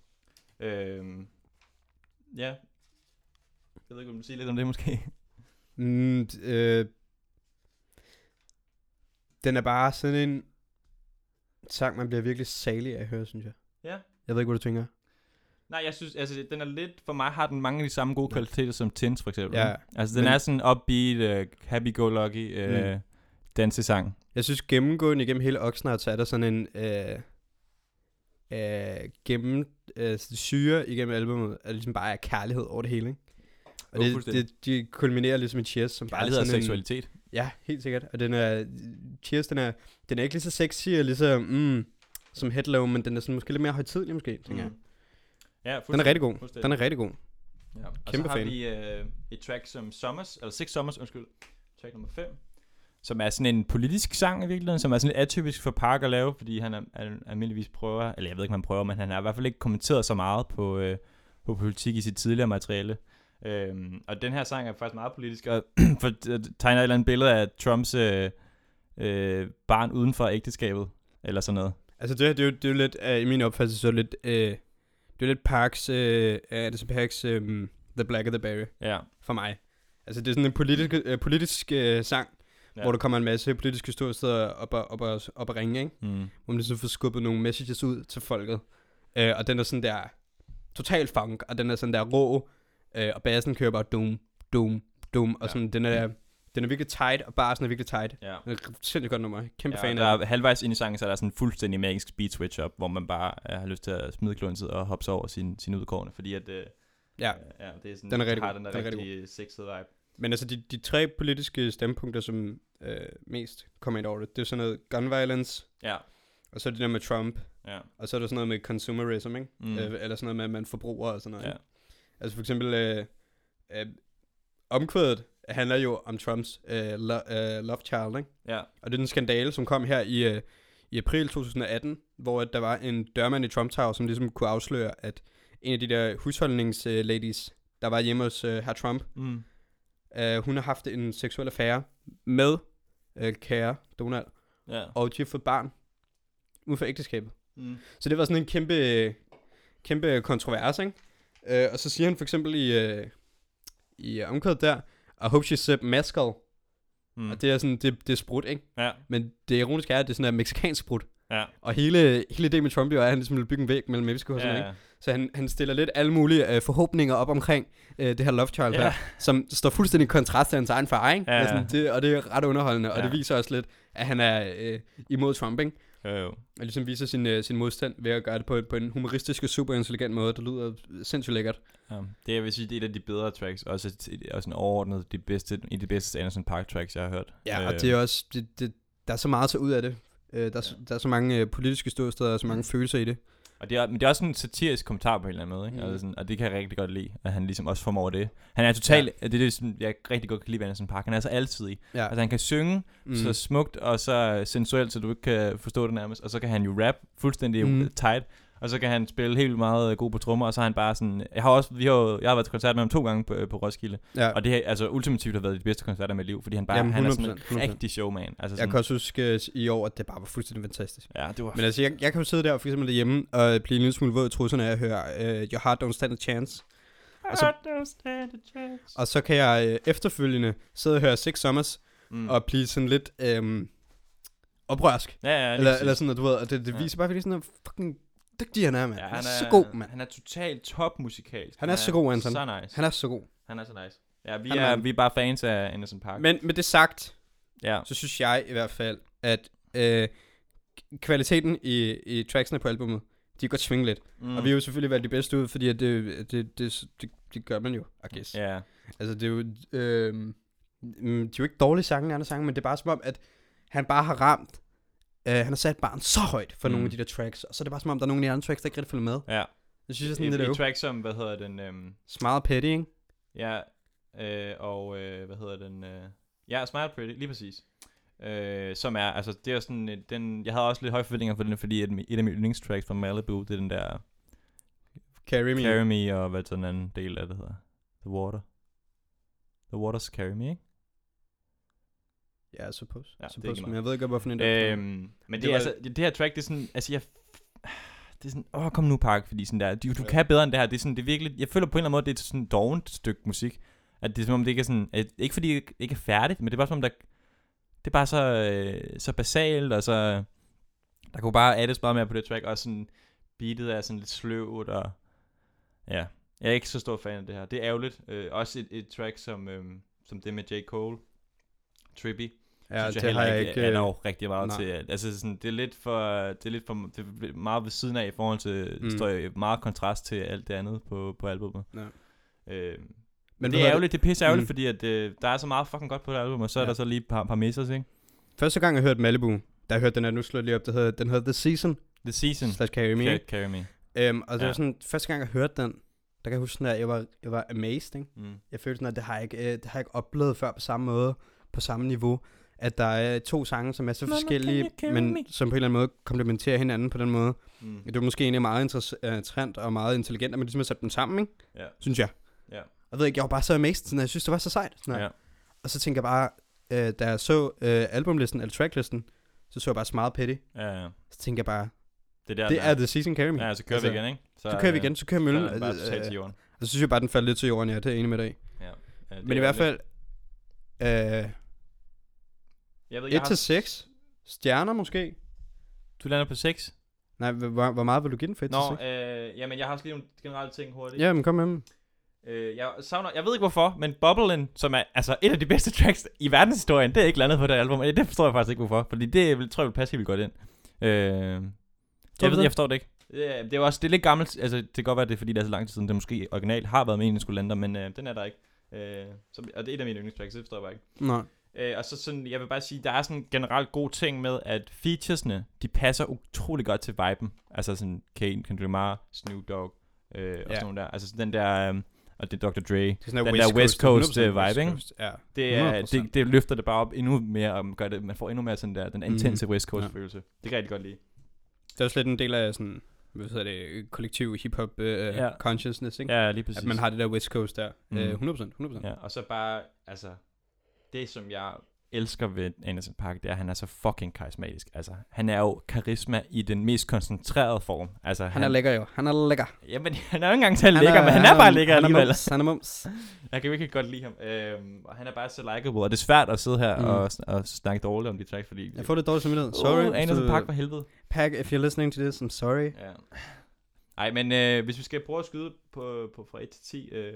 Speaker 1: Øhm, ja. Jeg ved ikke, om du sige lidt om det måske.
Speaker 2: Mm, øh, den er bare sådan en sang, man bliver virkelig salig af at høre, synes jeg.
Speaker 1: Ja.
Speaker 2: Jeg ved ikke, hvad du tænker.
Speaker 1: Nej, jeg synes, altså, den er lidt, for mig har den mange af de samme gode kvaliteter som Tins, for eksempel.
Speaker 2: Ja,
Speaker 1: Altså, den
Speaker 2: men-
Speaker 1: er sådan upbeat, uh, happy-go-lucky uh,
Speaker 2: Mm.
Speaker 1: dansesang.
Speaker 2: Jeg synes gennemgående igennem hele Oxnard, så er der sådan en øh, øh, gennem øh, syre igennem albumet, er ligesom bare er kærlighed over det hele, ikke? Og det, det, de kulminerer ligesom i Cheers, som bare sådan en,
Speaker 1: seksualitet.
Speaker 2: Ja, helt sikkert. Og den er, Cheers, den er, den er ikke lige så sexy og lige så, mm, som Headlow, men den er sådan måske lidt mere højtidlig måske, tænker jeg.
Speaker 1: Mm. Ja,
Speaker 2: Den er rigtig god. Den er rigtig god.
Speaker 1: Ja. Og
Speaker 2: Kæmpe
Speaker 1: så har
Speaker 2: fan.
Speaker 1: vi øh, et track som Summers, eller Six Summers, undskyld, track nummer 5, som er sådan en politisk sang i virkeligheden, som er sådan lidt atypisk for Park at lave, fordi han er, er, almindeligvis prøver, eller jeg ved ikke, om han prøver, men han har i hvert fald ikke kommenteret så meget på, øh, på politik i sit tidligere materiale. Øhm, og den her sang er faktisk meget politisk, og <clears throat> for, tegner et eller andet billede af Trumps øh, øh, barn uden for ægteskabet, eller sådan noget.
Speaker 2: Altså det, her, det, er jo, det er jo lidt, uh, i min opfattelse, så lidt, uh, det er lidt Parks, uh, er så Parks um, The Black of the Berry
Speaker 1: Ja.
Speaker 2: for mig. Altså det er sådan en politisk, uh, politisk uh, sang, ja. hvor der kommer en masse politiske storsteder op og, op og, op og ringe, ikke?
Speaker 1: Mm.
Speaker 2: hvor man ligesom får skubbet nogle messages ud til folket. Uh, og den er sådan der total funk, og den er sådan der rå, uh, og bassen kører bare dum, dum, dum, og
Speaker 1: Ja.
Speaker 2: sådan, den er, den er virkelig tight, og barsen er virkelig tight.
Speaker 1: Ja.
Speaker 2: Det er sindssygt godt nummer. Kæmpe
Speaker 1: Ja,
Speaker 2: fan
Speaker 1: der
Speaker 2: af det.
Speaker 1: er halvvejs ind i sangen, så er der sådan en fuldstændig magisk speed switch op, hvor man bare øh, har lyst til at smide klunset og hoppe over sin, sin udkårne, fordi at, øh,
Speaker 2: Ja.
Speaker 1: øh, ja, det er sådan,
Speaker 2: Den er rigtig
Speaker 1: har
Speaker 2: god.
Speaker 1: den der
Speaker 2: Den er rigtig
Speaker 1: rigtig sexede vibe.
Speaker 2: Men altså, de, de tre politiske standpunkter, som øh, mest kommer ind over det, det er sådan noget gun violence,
Speaker 1: Ja,
Speaker 2: og så er det der med Trump,
Speaker 1: ja.
Speaker 2: og så er der sådan noget med consumerism, ikke?
Speaker 1: Mm.
Speaker 2: Øh, eller sådan noget med, at man forbruger og sådan noget.
Speaker 1: ja.
Speaker 2: ikke? Altså for eksempel, øh, øh, omkvædet handler jo om Trumps øh, lo- øh, love child, ikke?
Speaker 1: ja.
Speaker 2: Og det er den skandale, som kom her i, øh, i april 2018, hvor at der var en dørmand i Trump Tower, som ligesom kunne afsløre, at en af de der husholdningsladies, der var hjemme hos øh, herr Trump,
Speaker 1: Mm.
Speaker 2: øh, hun har haft en seksuel affære med øh, kære Donald,
Speaker 1: ja.
Speaker 2: og de har fået barn uden for ægteskabet.
Speaker 1: Mm.
Speaker 2: Så det var sådan en kæmpe, kæmpe kontrovers, ikke? Øh, og så siger han for eksempel i, øh, i omkvædet der, I hope she sip mezcal.
Speaker 1: Mm.
Speaker 2: Og det er sådan, det, det er sprut, ikke?
Speaker 1: Ja,
Speaker 2: Men det ironiske er, at det er sådan en mexikansk sprut.
Speaker 1: ja.
Speaker 2: Og hele, hele det med Trump jo er, at han ligesom vil bygge en væg mellem Mexico og sådan
Speaker 1: ja.
Speaker 2: noget, ikke? Så han, han stiller lidt alle mulige øh, forhåbninger op omkring øh, det her love child
Speaker 1: Ja.
Speaker 2: her, som står fuldstændig i kontrast til hans egen far, ikke?
Speaker 1: Ja,
Speaker 2: Og, sådan, det, og det er ret underholdende, og
Speaker 1: Ja.
Speaker 2: det viser også lidt, at han er øh, imod Trump, ikke?
Speaker 1: Jo, jo.
Speaker 2: Og ligesom viser sin, øh, sin modstand ved at gøre det på, på en humoristisk og super intelligent måde, der lyder sindssygt lækkert.
Speaker 1: Ja, det er, vil sige, det er et af de bedre tracks, også, et- også en overordnet de bedste, i de bedste Anderson Park tracks, jeg har hørt.
Speaker 2: Ja, og
Speaker 1: Øh,
Speaker 2: det er også, det, det, der er så meget til ud af det. Øh, der, er, ja. der er så mange øh, politiske ståsteder og så mange følelser i det.
Speaker 1: Og det er, men det er også en satirisk kommentar på en eller anden måde, ikke?
Speaker 2: Mm.
Speaker 1: Altså sådan, og det kan jeg rigtig godt lide, at han ligesom også formår det. Han er totalt, ja. det er det, som jeg rigtig godt kan lide ved Anderson Park, han er så altid i.
Speaker 2: Ja.
Speaker 1: Altså han kan synge
Speaker 2: Mm.
Speaker 1: så smukt og så sensuelt, så du ikke kan forstå det nærmest, og så kan han jo rap fuldstændig
Speaker 2: mm.
Speaker 1: tight, og så kan han spille helt meget øh, god på trommer, og så er han bare sådan, jeg har også, vi har, jo- jeg har været til koncert med ham to gange på, på Roskilde,
Speaker 2: ja.
Speaker 1: og det har altså ultimativt har været de bedste koncerter i mit liv, fordi han bare,
Speaker 2: Jamen,
Speaker 1: han er sådan en
Speaker 2: 100%, 100%.
Speaker 1: rigtig showman. Altså
Speaker 2: Jeg
Speaker 1: sådan,
Speaker 2: kan også huske øh, i år, at det bare var fuldstændig fantastisk.
Speaker 1: ja, det var
Speaker 2: Men altså, jeg, jeg kan jo sidde der for eksempel derhjemme og blive en lille smule våd i trusserne af at høre uh, Your Heart Don't Stand a Chance. og så- Og så kan jeg øh, efterfølgende sidde og høre Six Summers
Speaker 1: mm.
Speaker 2: og blive sådan lidt øhm, oprørsk.
Speaker 1: ja, ja,
Speaker 2: Eller, eller sådan, at du ved, og det, det
Speaker 1: Ja.
Speaker 2: viser bare, fordi sådan, hvor fucking dygtig han er, mand.
Speaker 1: Ja,
Speaker 2: han, er så god, mand.
Speaker 1: Han er totalt top musikalsk.
Speaker 2: Han er så god, Anton.
Speaker 1: Så nice.
Speaker 2: Han er så god.
Speaker 1: Han er så nice. Ja, vi
Speaker 2: Han
Speaker 1: er,
Speaker 2: er-
Speaker 1: vi er bare fans af Anderson Park.
Speaker 2: Men med det sagt,
Speaker 1: ja.
Speaker 2: så synes jeg i hvert fald, at øh, kvaliteten i, i tracksene på albumet, de kan godt svinge lidt.
Speaker 1: Mm.
Speaker 2: Og vi har jo selvfølgelig valgt de bedste ud, fordi at det, det, det, det, det gør man jo, I guess.
Speaker 1: Ja.
Speaker 2: Altså, det er jo... Øh, de er jo ikke dårlige sange, andre sange, men det er bare som om, at han bare har ramt han har sat barn så højt for mm. nogle af
Speaker 1: Mm.
Speaker 2: de der tracks, og så er det bare som om, der er nogle af de andre tracks, der ikke rigtig følger med.
Speaker 1: Ja.
Speaker 2: Jeg synes, det er sådan
Speaker 1: I,
Speaker 2: lidt
Speaker 1: i
Speaker 2: øv.
Speaker 1: track som, hvad hedder den, øhm,
Speaker 2: Smile Petty, ikke?
Speaker 1: ja, øh, og øh, hvad hedder den, øh, ja, Smile Pretty, lige præcis. Øh, som er, altså, det er sådan, øh, den, jeg havde også lidt høje forventninger for den, fordi et, et af mine yndlingstracks fra Malibu, det er den der
Speaker 2: Carry Me.
Speaker 1: Carry Me, og hvad sådan en anden del af det hedder, The Water. The Waters Carry Me, ikke?
Speaker 2: Ja, suppose.
Speaker 1: Ja, det er
Speaker 2: suppose.
Speaker 1: ikke
Speaker 2: Men jeg ved ikke, hvorfor en der.
Speaker 1: Øhm, men det,
Speaker 2: Det
Speaker 1: det,
Speaker 2: var-
Speaker 1: altså, det, det her track, det er sådan, altså jeg, det er sådan, åh, kom nu, Park, fordi sådan der, du, du
Speaker 2: Ja.
Speaker 1: kan bedre end det her, det er sådan, det er virkelig, jeg føler på en eller anden måde, det er sådan et dovent stykke musik, at det er som om, det ikke er sådan, at, ikke fordi det ikke- ikke er færdigt, men det er bare som om, der, det er bare så, øh, så basalt, og så, der kunne bare addes meget mere på det track, og sådan, beatet er sådan lidt sløvt, og ja, jeg er ikke så stor fan af det her, det er ærgerligt, øh, også et, et track som, øh, som det med J. Cole, Trippy,
Speaker 2: Ja,
Speaker 1: synes
Speaker 2: det
Speaker 1: jeg heller
Speaker 2: har jeg
Speaker 1: ikke,
Speaker 2: ikke...
Speaker 1: er
Speaker 2: øh,
Speaker 1: der jo rigtig meget
Speaker 2: nej.
Speaker 1: til. Altså sådan, det er lidt for, det er lidt for, det er meget ved siden af i forhold til,
Speaker 2: Mm.
Speaker 1: står i meget kontrast til alt det andet på, på albumet.
Speaker 2: Ja.
Speaker 1: Øh,
Speaker 2: Men
Speaker 1: det er ærgerligt, det er pisse ærgerligt,
Speaker 2: Mm.
Speaker 1: fordi at, øh, der er så meget fucking godt på det album, og så ja. Er der så lige et par, par misses, ikke?
Speaker 2: Første gang, jeg hørte Malibu, der hørte den her, nu slår lige op, det hedder, den hedder The Season,
Speaker 1: The Season,
Speaker 2: slash Carry Me.
Speaker 1: Carry, carry Me.
Speaker 2: Øhm, og det
Speaker 1: Ja.
Speaker 2: var sådan, første gang, jeg hørte den, der kan jeg huske sådan, at jeg var, jeg var amazed, ikke?
Speaker 1: Mm.
Speaker 2: Jeg følte sådan, at det har jeg ikke, øh, det har jeg ikke oplevet før på samme måde, på samme niveau. At der er to sange, som er så
Speaker 1: Mama,
Speaker 2: forskellige, men
Speaker 1: me?
Speaker 2: som på en eller anden måde komplementerer hinanden på den måde.
Speaker 1: Mm.
Speaker 2: Det var måske egentlig meget interessant og meget intelligent, at man ligesom har sat dem sammen, ikke?
Speaker 1: Ja.
Speaker 2: Synes jeg.
Speaker 1: Ja.
Speaker 2: Jeg ved ikke, jeg var bare så amazed, sådan, at jeg synes, det var så sejt. Sådan,
Speaker 1: Ja.
Speaker 2: Og så tænkte jeg bare, øh, da jeg så øh, albumlisten, eller tracklisten, så så jeg bare Smile Petty.
Speaker 1: Ja, ja.
Speaker 2: Så tænkte jeg bare,
Speaker 1: Det er der,
Speaker 2: det
Speaker 1: den
Speaker 2: er The Season Carry Me.
Speaker 1: Ja, så kører vi
Speaker 2: Altså,
Speaker 1: igen, ikke?
Speaker 2: Så kører vi
Speaker 1: øh,
Speaker 2: igen, så kører
Speaker 1: Så
Speaker 2: møllen.
Speaker 1: er den bare
Speaker 2: Øh,
Speaker 1: til
Speaker 2: øh,
Speaker 1: jorden.
Speaker 2: Og så synes jeg bare, den faldt lidt til jorden, ja, det er enig med dig.
Speaker 1: Ja. Ja, det
Speaker 2: Men i
Speaker 1: er
Speaker 2: hvert fald, øh,
Speaker 1: jeg ved, jeg
Speaker 2: 1
Speaker 1: har,
Speaker 2: til 6 stjerner måske.
Speaker 1: Du lander på 6?
Speaker 2: Nej, hvor, hvor meget vil du give den for 1 til
Speaker 1: Nå,
Speaker 2: 6?
Speaker 1: øh, jamen jeg har også lige nogle generelle ting hurtigt.
Speaker 2: Ja, men kom med dem.
Speaker 1: Øh, jeg savner, jeg ved ikke hvorfor, men Bubblen, som er altså et af de bedste tracks i verdenshistorien, det er ikke landet på det album, og det forstår jeg faktisk ikke hvorfor, fordi det vil, tror jeg vil passe helt godt ind. Øh, jeg, ved,
Speaker 2: det?
Speaker 1: jeg forstår det ikke. Det er, det er også det er lidt gammelt, altså det kan godt være, det er fordi, det er så lang tid siden, det måske originalt har været meningen, at skulle lande der, men øh, den er der ikke. Øh, så, og det er et af mine yndlingstracks, det forstår jeg bare ikke.
Speaker 2: Nå.
Speaker 1: Øh, og så sådan, jeg vil bare sige, der er sådan en generelt god ting med, at featuresne, de passer utrolig godt til viben. Altså sådan Kane, Kendrick Lamar, Snoop Dogg, øh, og
Speaker 2: Ja.
Speaker 1: sådan nogle der. Altså sådan den der, øh, og det er Dr. Dre.
Speaker 2: Det er sådan
Speaker 1: Den der West Coast,
Speaker 2: 100%
Speaker 1: øh,
Speaker 2: West
Speaker 1: vibe, ikke?
Speaker 2: Coast, Ja.
Speaker 1: Det, er,
Speaker 2: 100%.
Speaker 1: det, det, løfter det bare op endnu mere, og gør det, man får endnu mere sådan der, den intense West Coast
Speaker 2: Mhm. Ja.
Speaker 1: følelse. Det kan jeg rigtig godt lide.
Speaker 2: Det er også lidt en del af sådan, hvad hedder det, kollektiv hip-hop uh,
Speaker 1: Ja.
Speaker 2: consciousness, ikke?
Speaker 1: Ja, lige præcis.
Speaker 2: At man har det der West Coast der.
Speaker 1: Mm.
Speaker 2: Mm. Uh, 100%, 100%.
Speaker 1: Ja, og så bare, altså, det som jeg elsker ved Anderson Park, det er, at han er så fucking karismatisk. Altså, han er jo karisma i den mest koncentrerede form. Altså,
Speaker 2: Han er lækker jo. Han er lækker.
Speaker 1: Jamen, <laughs> han er jo ikke engang til lækker, men han er bare lækker
Speaker 2: han
Speaker 1: alligevel.
Speaker 2: Er mums, han er mums. <laughs>
Speaker 1: Jeg kan virkelig godt lide ham. Øhm, og han er bare så likable, og det er svært at sidde her
Speaker 2: Mm.
Speaker 1: mm. og, og snakke dårligt om de tracks, fordi...
Speaker 2: Jeg får det dårligt samvittighed. Sorry.
Speaker 1: Uh, Anderson Park for helvede.
Speaker 2: Pack, if you're listening to this, I'm sorry.
Speaker 1: Ja. Ej, men øh, hvis vi skal prøve at skyde på, på fra 1 til 10, øh,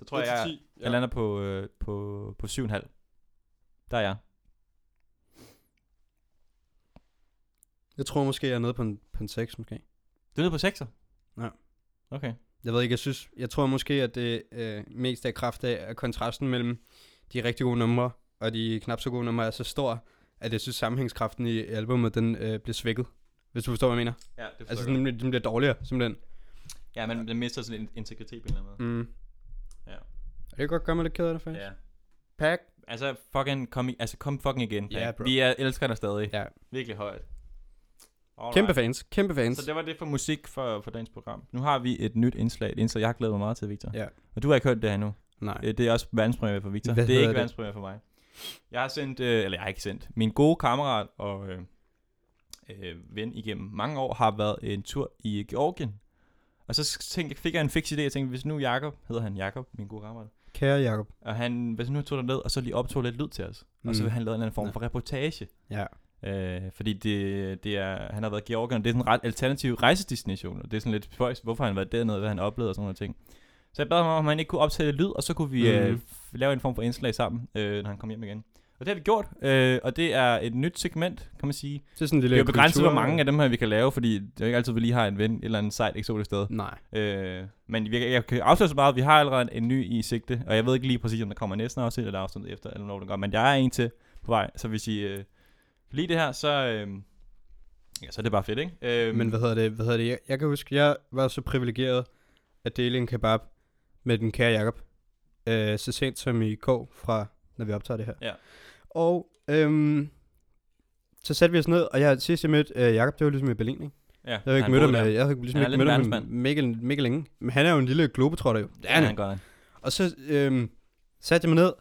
Speaker 1: så tror jeg, jeg, jeg lander på, øh, på, på 7,5. Der er jeg.
Speaker 2: Jeg tror måske, jeg er nede på en, på en 6 måske.
Speaker 1: Du er nede på 6'er?
Speaker 2: Ja.
Speaker 1: Okay.
Speaker 2: Jeg ved ikke, jeg synes, jeg tror måske, at det øh, mest er kraft af, at kontrasten mellem de rigtig gode numre og de knap så gode numre er så stor, at jeg synes, sammenhængskraften i albumet, den øh, bliver svækket. Hvis du forstår, hvad jeg mener.
Speaker 1: Ja, det
Speaker 2: Altså, den, den bliver dårligere, simpelthen.
Speaker 1: Ja, men den mister sådan en integritet på en eller anden måde.
Speaker 2: Mm.
Speaker 1: Ja.
Speaker 2: Det kan godt gøre mig lidt ked af det, faktisk.
Speaker 1: Ja.
Speaker 2: Pack.
Speaker 1: Altså, fucking, kom, i, altså, kom fucking igen.
Speaker 2: Ja,
Speaker 1: Pac.
Speaker 2: bro.
Speaker 1: Vi er, elsker dig stadig.
Speaker 2: Ja.
Speaker 1: Virkelig højt. Alright.
Speaker 2: Kæmpe fans. Kæmpe fans.
Speaker 1: Så det var det for musik for, for dagens program. Nu har vi et nyt indslag, et indslag, jeg har glædet mig meget til, Victor.
Speaker 2: Ja.
Speaker 1: Og du har ikke hørt det her endnu.
Speaker 2: Nej.
Speaker 1: Øh, Det er også verdenspremiere for Victor.
Speaker 2: Hvad
Speaker 1: det er ikke verdenspremiere for mig. Jeg har sendt, øh, eller jeg har ikke sendt, min gode kammerat og øh, øh, ven igennem mange år har været en tur i Georgien. Og så tænkte, fik jeg en fix idé, jeg tænkte, hvis nu Jakob, hedder han Jakob, min gode kammerat,
Speaker 2: Kære Jacob.
Speaker 1: og han, hvis nu tog der ned, og så lige optog lidt lyd til os, mm. og så
Speaker 2: Mm.
Speaker 1: vil han lave en eller anden form
Speaker 2: Ja.
Speaker 1: for reportage.
Speaker 2: Ja.
Speaker 1: Øh, fordi det, det er, han har været i Georgien, og det er sådan en ret alternativ rejsedestination, og det er sådan lidt spøjs, hvorfor han har været dernede, hvad han oplevede og sådan noget ting. Så jeg bad ham om, han ikke kunne optage lyd, og så kunne vi mm. øh, lave en form for indslag sammen, øh, når han kom hjem igen. Og det har vi gjort, øh, og det er et nyt segment, kan man sige.
Speaker 2: Det er sådan en lille
Speaker 1: Det er jo begrænset, hvor mange af dem her, vi kan lave, fordi det er jo ikke altid, vi lige har en ven et eller andet sejt eksotisk sted.
Speaker 2: Nej.
Speaker 1: Øh, men vi, jeg kan afsløre så meget, at vi har allerede en, en ny i sigte, og jeg ved ikke lige præcis, om der kommer næsten afsnit eller afsnit efter, eller når det går, men jeg er en til på vej, så hvis I øh, kan lide det her, så, øh, Ja, så er det bare fedt, ikke? Øhm,
Speaker 2: Men hvad hedder det? Hvad hedder det? Jeg, jeg kan huske, jeg var så privilegeret at dele en kebab med den kære Jacob. Øh, så sent som i går fra, når vi optager det her.
Speaker 1: Ja.
Speaker 2: Og øhm, så satte vi os ned, og jeg sidst jeg mødte øh, Jacob, det var ligesom i Berlin, ikke?
Speaker 1: ja,
Speaker 2: Jeg havde ikke
Speaker 1: han
Speaker 2: mødt ham, øh,
Speaker 1: der.
Speaker 2: jeg havde ligesom
Speaker 1: Han
Speaker 2: ikke mødt ham mega, mega længe. Men han er jo en lille globetrotter jo. Det er han,
Speaker 1: Ja,
Speaker 2: jo.
Speaker 1: gør han.
Speaker 2: Og så øhm, satte jeg mig ned,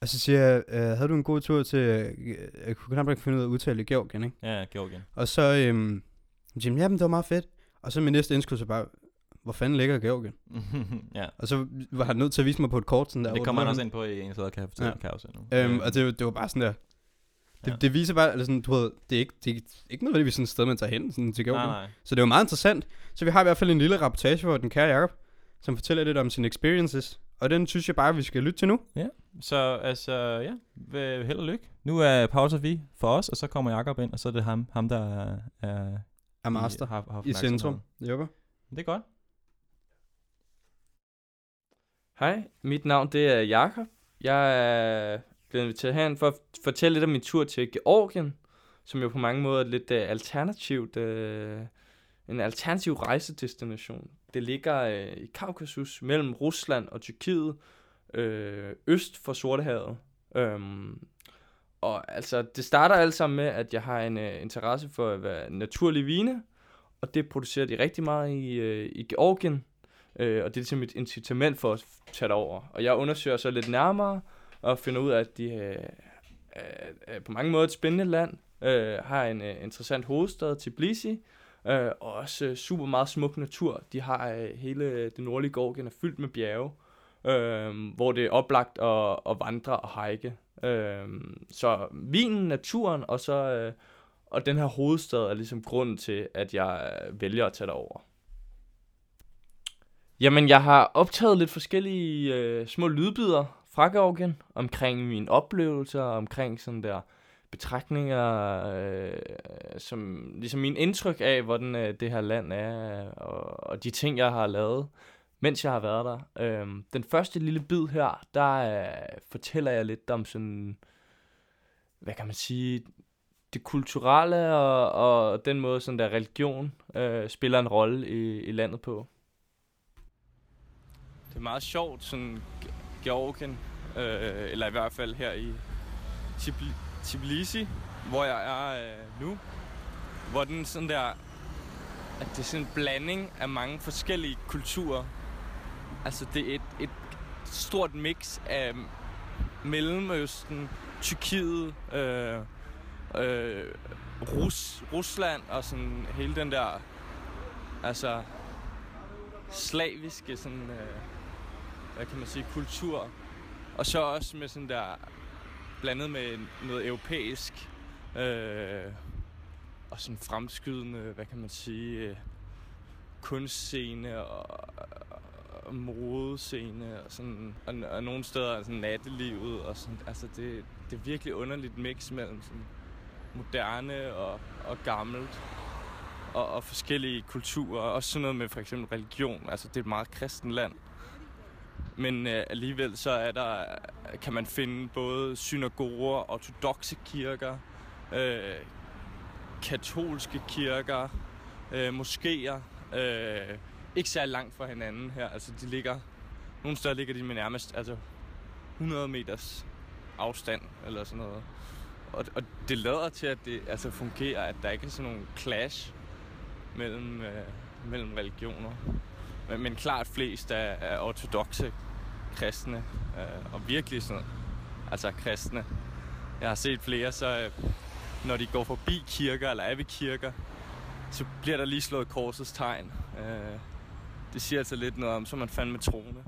Speaker 2: og så siger jeg, øh, havde du en god tur til, øh, jeg kunne knap ikke finde ud af at udtale det, Georgien, ikke?
Speaker 1: Ja, Georgien.
Speaker 2: Og så, øhm, han, jamen det var meget fedt. Og så min næste indskud så bare, hvor fanden ligger Georgien? <laughs>
Speaker 1: ja.
Speaker 2: Og så var han nødt til at vise mig på et kort sådan der.
Speaker 1: Det kommer han også ind på i en sæder, kan jeg fortælle,
Speaker 2: Ja.
Speaker 1: også nu.
Speaker 2: Øhm, og det, det var bare sådan der. Det,
Speaker 1: Ja.
Speaker 2: det viser bare, eller sådan, du ved, det er ikke, det er ikke nødvendigvis sådan et sted, man tager hen sådan til
Speaker 1: nej,
Speaker 2: Georgien.
Speaker 1: nej.
Speaker 2: Så det var meget interessant. Så vi har i hvert fald en lille rapportage for den kære Jacob, som fortæller lidt om sine experiences. Og den synes jeg bare, vi skal lytte til nu.
Speaker 1: Så altså, ja, held og lykke. Nu er pauser vi for os, og så kommer Jakob ind, og så er det ham, ham der er, er
Speaker 2: Er master
Speaker 1: i, har, har
Speaker 2: i centrum. Jobber.
Speaker 1: Det er godt.
Speaker 3: Hej, mit navn det er Jakob. Jeg er blevet inviteret herhen for at fortælle lidt om min tur til Georgien, som jo på mange måder er lidt uh, alternativt, uh, en alternativ rejsedestination. Det ligger uh, i Kaukasus mellem Rusland og Tyrkiet, uh, øst for Sortehavet. Um, og altså, det starter alt sammen med, at jeg har en uh, interesse for at være naturlig vine, og det producerer de rigtig meget i, uh, i Georgien. Øh, og det er ligesom et incitament for at tage det over. Og jeg undersøger så lidt nærmere, og finder ud af, at de øh, er, er på mange måder et spændende land, øh, har en øh, interessant hovedstad, Tbilisi, øh, og også øh, super meget smuk natur. De har øh, hele øh, det nordlige Georgien er fyldt med bjerge, øh, hvor det er oplagt at, at vandre og hike. Øh, så vinen, naturen og så øh, og den her hovedstad er ligesom grunden til, at jeg øh, vælger at tage derover. Jamen, jeg har optaget lidt forskellige øh, små lydbider fra Georgien omkring mine oplevelser, omkring sådan der betragtninger, øh, som ligesom min indtryk af, hvordan øh, det her land er, og, og de ting, jeg har lavet, mens jeg har været der. Øh, den første lille bid her, der øh, fortæller jeg lidt om sådan, hvad kan man sige, det kulturelle og, og den måde, sådan der religion øh, spiller en rolle i, i landet på. Det er meget sjovt, sådan Georgien, øh, eller i hvert fald her i Tbilisi, hvor jeg er øh, nu. Hvor den sådan der, at det er sådan en blanding af mange forskellige kulturer. Altså det er et, et stort mix af Mellemøsten, Tyrkiet, øh, øh, Rus, Rusland og sådan hele den der, altså slaviske sådan, øh, hvad kan man sige, kultur. Og så også med sådan der, blandet med noget europæisk, øh, og sådan fremskydende, hvad kan man sige, øh, kunstscene og, og modescene og sådan, og, og nogle steder sådan nattelivet og sådan, altså det, det er virkelig underligt mix mellem sådan moderne og, og gammelt og, og forskellige kulturer. Også sådan noget med for eksempel religion. Altså, det er et meget kristen land. Men øh, alligevel så er der, kan man finde både synagoger, ortodoxe kirker, øh, katolske kirker, øh, moskéer. Øh, ikke særlig langt fra hinanden her. Altså, de ligger... Nogle steder ligger de med nærmest altså, 100 meters afstand, eller sådan noget. Og, og det lader til, at det altså, fungerer, at der ikke er sådan nogle clash mellem, øh, mellem religioner. Men, men klart flest er, er ortodoxe kristne, øh, og virkelig sådan, altså kristne. Jeg har set flere, så øh, når de går forbi kirker, eller er ved kirker, så bliver der lige slået korsets tegn. Øh, det siger altså lidt noget om, så man man fandme troende.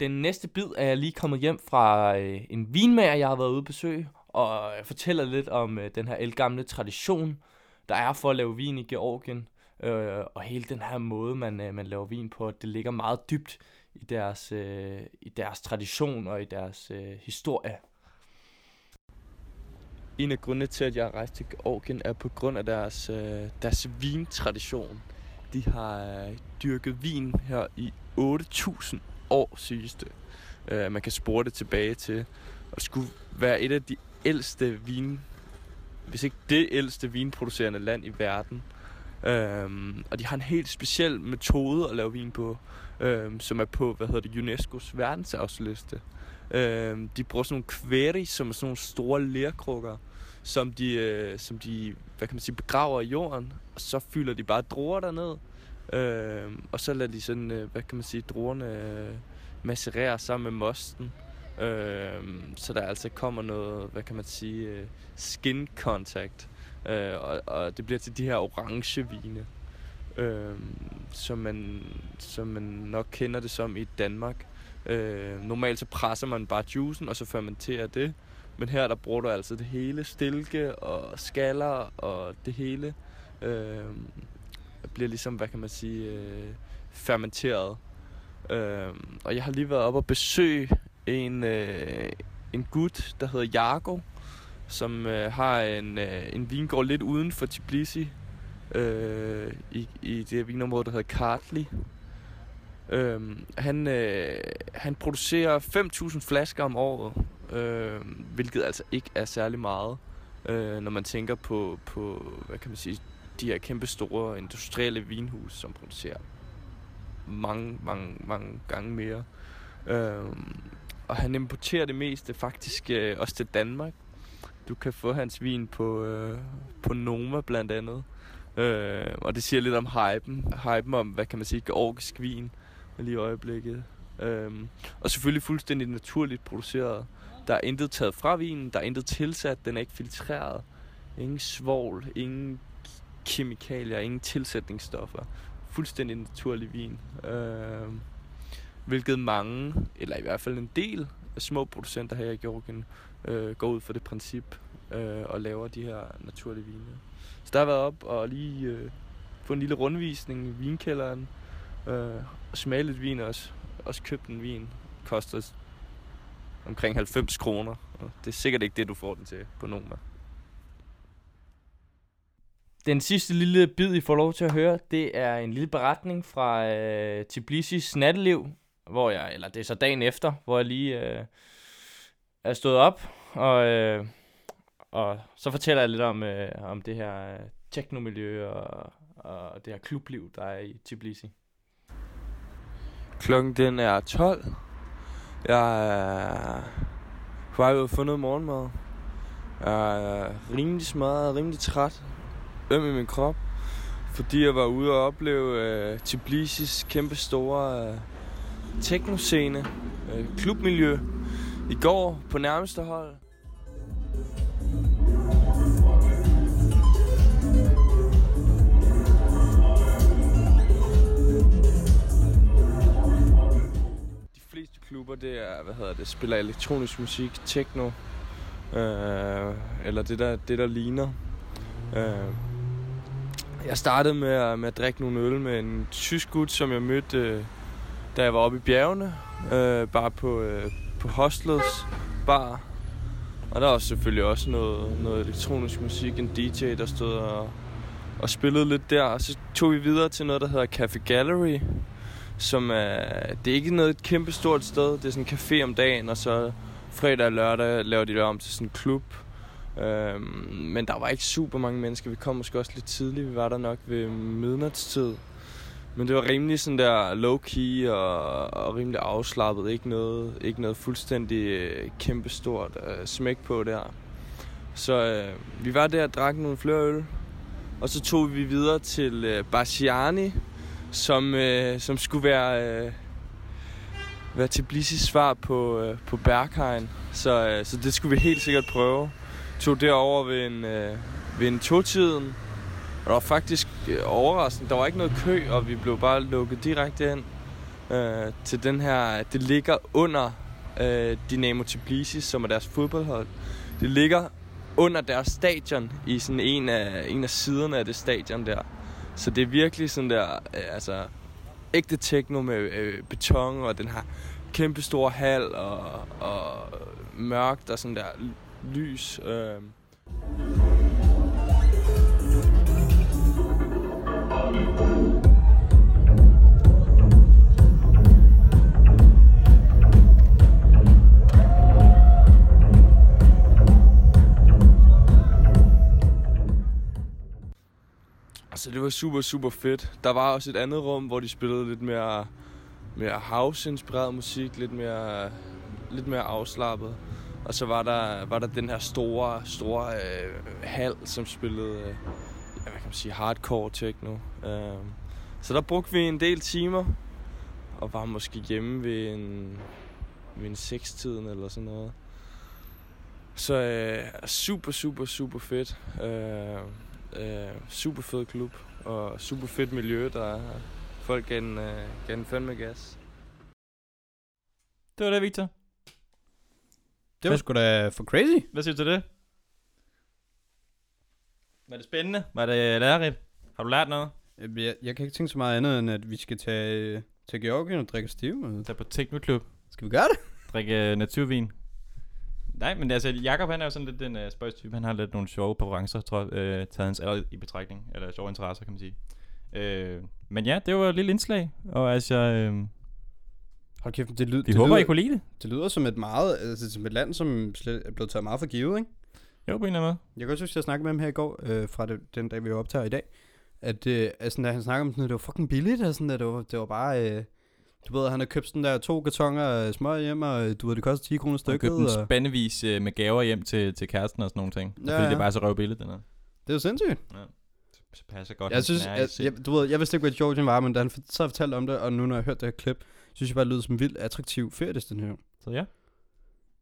Speaker 3: Den næste bid er jeg lige kommet hjem fra øh, en vinmager, jeg har været ude at besøge, og jeg fortæller lidt om øh, den her elgamle tradition, der er for at lave vin i Georgien, øh, og hele den her måde, man, øh, man laver vin på, det ligger meget dybt i deres, øh, i deres tradition og i deres øh, historie. En af grundene til, at jeg rejste til Georgien, er på grund af deres, øh, deres vintradition. De har øh, dyrket vin her i 8.000 år, siges det. Øh, man kan spore det tilbage til at skulle være et af de ældste vin, hvis ikke det ældste vinproducerende land i verden. Øhm, og de har en helt speciel metode at lave vin på, øhm, som er på, hvad hedder det, UNESCO's verdensarvsliste. Øh, de bruger sådan nogle kværi, som er sådan nogle store lerkrukker, som de, øh, som de hvad kan man sige, begraver i jorden, og så fylder de bare druer derned. Øh, og så lader de sådan, øh, hvad kan man sige, druerne øh, macerere sammen med mosten. Øh, så der altså kommer noget, hvad kan man sige, øh, skin contact. Øh, og, og det bliver til de her orange vine, øh, som, man, som man nok kender det som i Danmark. Øh, normalt så presser man bare juicen, og så fermenterer det. Men her der bruger du altså det hele, stilke og skaller og det hele. Øh, bliver ligesom, hvad kan man sige, øh, fermenteret. Øh, og jeg har lige været op og besøge en, øh, en gut, der hedder Jago, som øh, har en, øh, en vingård lidt uden for Tbilisi, øh, i, i det vinområde, der hedder Kartli. Øh, han, øh, han producerer 5.000 flasker om året, øh, hvilket altså ikke er særlig meget, øh, når man tænker på, på, hvad kan man sige, de her kæmpe store industrielle vinhus, som producerer mange, mange, mange gange mere. Øh, og han importerer det meste faktisk øh, også til Danmark. Du kan få hans vin på, øh, på Noma blandt andet. Øh, og det siger lidt om hypen. Hypen om, hvad kan man sige, georgisk vin lige i øjeblikket. Øh, og selvfølgelig fuldstændig naturligt produceret. Der er intet taget fra vinen, der er intet tilsat, den er ikke filtreret. Ingen svovl, ingen kemikalier, ingen tilsætningsstoffer. Fuldstændig naturlig vin. Øh, hvilket mange, eller i hvert fald en del af små producenter her i Georgien, øh, går ud for det princip øh, og laver de her naturlige vine. Så der har været op og lige øh, få en lille rundvisning i vinkælderen, øh, og smage lidt vin også. Også købt en vin. Koster omkring 90 kroner. Og det er sikkert ikke det, du får den til på Noma.
Speaker 4: Den sidste lille bid, I får lov til at høre, det er en lille beretning fra øh, Tbilisis natteliv, hvor jeg, eller det er så dagen efter, hvor jeg lige øh, er stået op, og, øh, og så fortæller jeg lidt om, øh, om det her øh, teknomiljø og, og det her klubliv, der er i Tbilisi.
Speaker 3: Klokken den er 12. Jeg er på vej ud og få noget morgenmad. Jeg er rimelig smadret, rimelig træt. Øm i min krop. Fordi jeg var ude og opleve øh, Tbilisis kæmpe store øh, teknoscene, øh, klubmiljø, i går på nærmeste hold. Klubber, det er, hvad hedder det, spiller elektronisk musik, techno, øh, eller det der, det der ligner. Øh, jeg startede med at, med at drikke nogle øl med en tysk gut, som jeg mødte, øh, da jeg var oppe i bjergene, øh, bare på, øh, på hostlets bar. Og der var selvfølgelig også noget, noget elektronisk musik, en DJ, der stod og, og spillede lidt der. Og så tog vi videre til noget, der hedder Cafe Gallery, som er, det er ikke noget kæmpe stort sted. Det er sådan en café om dagen, og så fredag og lørdag laver de det om til sådan en klub. Øhm, men der var ikke super mange mennesker. Vi kom måske også lidt tidligt. Vi var der nok ved midnatstid. Men det var rimelig sådan der low-key og, og rimelig afslappet. Ikke noget, ikke noget fuldstændig øh, kæmpestort øh, smæk på der. Så øh, vi var der og drak nogle flere øl. Og så tog vi videre til øh, Basciani, som, øh, som skulle være, øh, være Tbilisis svar på, øh, på Berghain. Så, øh, så det skulle vi helt sikkert prøve. Tog derover ved en, øh, ved en togtiden, Og der var faktisk øh, overraskende. Der var ikke noget kø, og vi blev bare lukket direkte ind øh, til den her... Det ligger under øh, Dynamo Tbilisi, som er deres fodboldhold. Det ligger under deres stadion i sådan en af, en af siderne af det stadion der. Så det er virkelig sådan der, øh, altså ægte techno med øh, beton og den her kæmpe stor hal og, og mørkt og sådan der lys. Øh. Altså, det var super, super fedt. Der var også et andet rum, hvor de spillede lidt mere, mere house-inspireret musik, lidt mere, lidt mere afslappet. Og så var der, var der den her store, store øh, hal, som spillede, øh, ja, hvad kan man sige, hardcore techno. Øh, så der brugte vi en del timer, og var måske hjemme ved en, ved en sekstiden eller sådan noget. Så øh, super, super, super fedt. Øh, øh, super fed klub, og super fedt miljø, der er her. Folk gav den, øh, gav den fandme gas.
Speaker 1: Det var det, Victor.
Speaker 2: Det var sgu da for crazy.
Speaker 1: Hvad siger du til det? Var det spændende? Var det lærerigt? Har du lært noget?
Speaker 2: Øh, Jeg, jeg kan ikke tænke så meget andet, end at vi skal tage øh, til Georgien og drikke stiv. og-
Speaker 1: Tag på Teknoklub.
Speaker 2: Skal vi gøre det?
Speaker 1: Drikke uh, naturvin. Nej, men altså, Jakob han er jo sådan lidt den uh, spøjstype. Han har lidt nogle sjove præferencer, tror jeg, uh, taget hans alder i betragtning. Eller sjove interesser, kan man sige. Uh, men ja, det var et lille indslag. Og altså, uh,
Speaker 2: Hold kæft, det, lyd,
Speaker 1: vi
Speaker 2: det,
Speaker 1: håber,
Speaker 2: lyder,
Speaker 1: I kunne lide det.
Speaker 2: det lyder som et meget, altså som et land, som slet er blevet taget meget for givet, ikke?
Speaker 1: Jo, på en eller anden
Speaker 2: Jeg kan også huske, at jeg snakkede med ham her i går, øh, fra det, den dag, vi optager i dag, at øh, altså, da han snakkede om sådan, at det var fucking billigt, og sådan, at det var, det var bare, øh, du ved, han har købt sådan der to kartonger af smør hjem, og øh, du ved, det koster 10 kroner stykket,
Speaker 1: købte en
Speaker 2: og
Speaker 1: spandevis uh, med gaver hjem til, til kæresten og sådan nogle ting.
Speaker 2: Ja,
Speaker 1: Ja, fordi det
Speaker 2: ja.
Speaker 1: er bare så røvbilligt, den her.
Speaker 2: det er jo sindssygt.
Speaker 1: Så passer godt.
Speaker 2: Jeg synes,
Speaker 1: sind.
Speaker 2: jeg, du ved, jeg vidste ikke, hvad Georgien var, men da han så fortalte om det, og nu når jeg har hørt det her klip, synes jeg bare, det lyder som vildt attraktiv feriedestination.
Speaker 1: Så ja,
Speaker 2: Et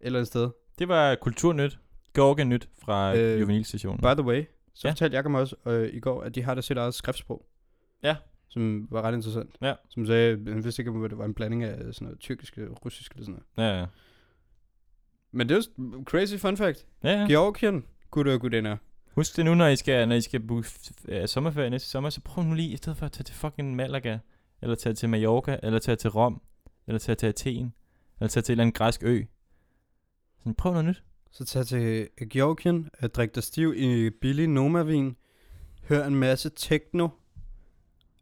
Speaker 2: eller andet sted.
Speaker 1: det var Kulturnyt. Georgien Nyt fra
Speaker 2: Øh,
Speaker 1: øh, Juvenilstationen.
Speaker 2: By the way, så
Speaker 1: Ja.
Speaker 2: ja. fortalte Jacob mig også øh, i går, at de har der sit eget skriftsprog.
Speaker 1: Ja.
Speaker 2: Som var ret interessant.
Speaker 1: Ja.
Speaker 2: Som sagde, han vidste ikke, om det var en blanding af sådan noget tyrkisk og russisk eller sådan noget.
Speaker 1: Ja, ja.
Speaker 2: Men det er jo crazy fun fact.
Speaker 1: ja, ja.
Speaker 2: Georgien, gutter og gudinder.
Speaker 1: Husk det nu, når I skal, når I skal booke uh, sommerferie næste sommer, så prøv nu lige, i stedet for at tage til fucking Malaga, eller tage til Mallorca, eller tage til Rom, eller tage til Athen, eller tage til en eller anden græsk ø. Sådan, prøv noget nyt.
Speaker 2: Så tag til Georgien, øh, drik dig stiv i billig Noma-vin, hør en masse techno,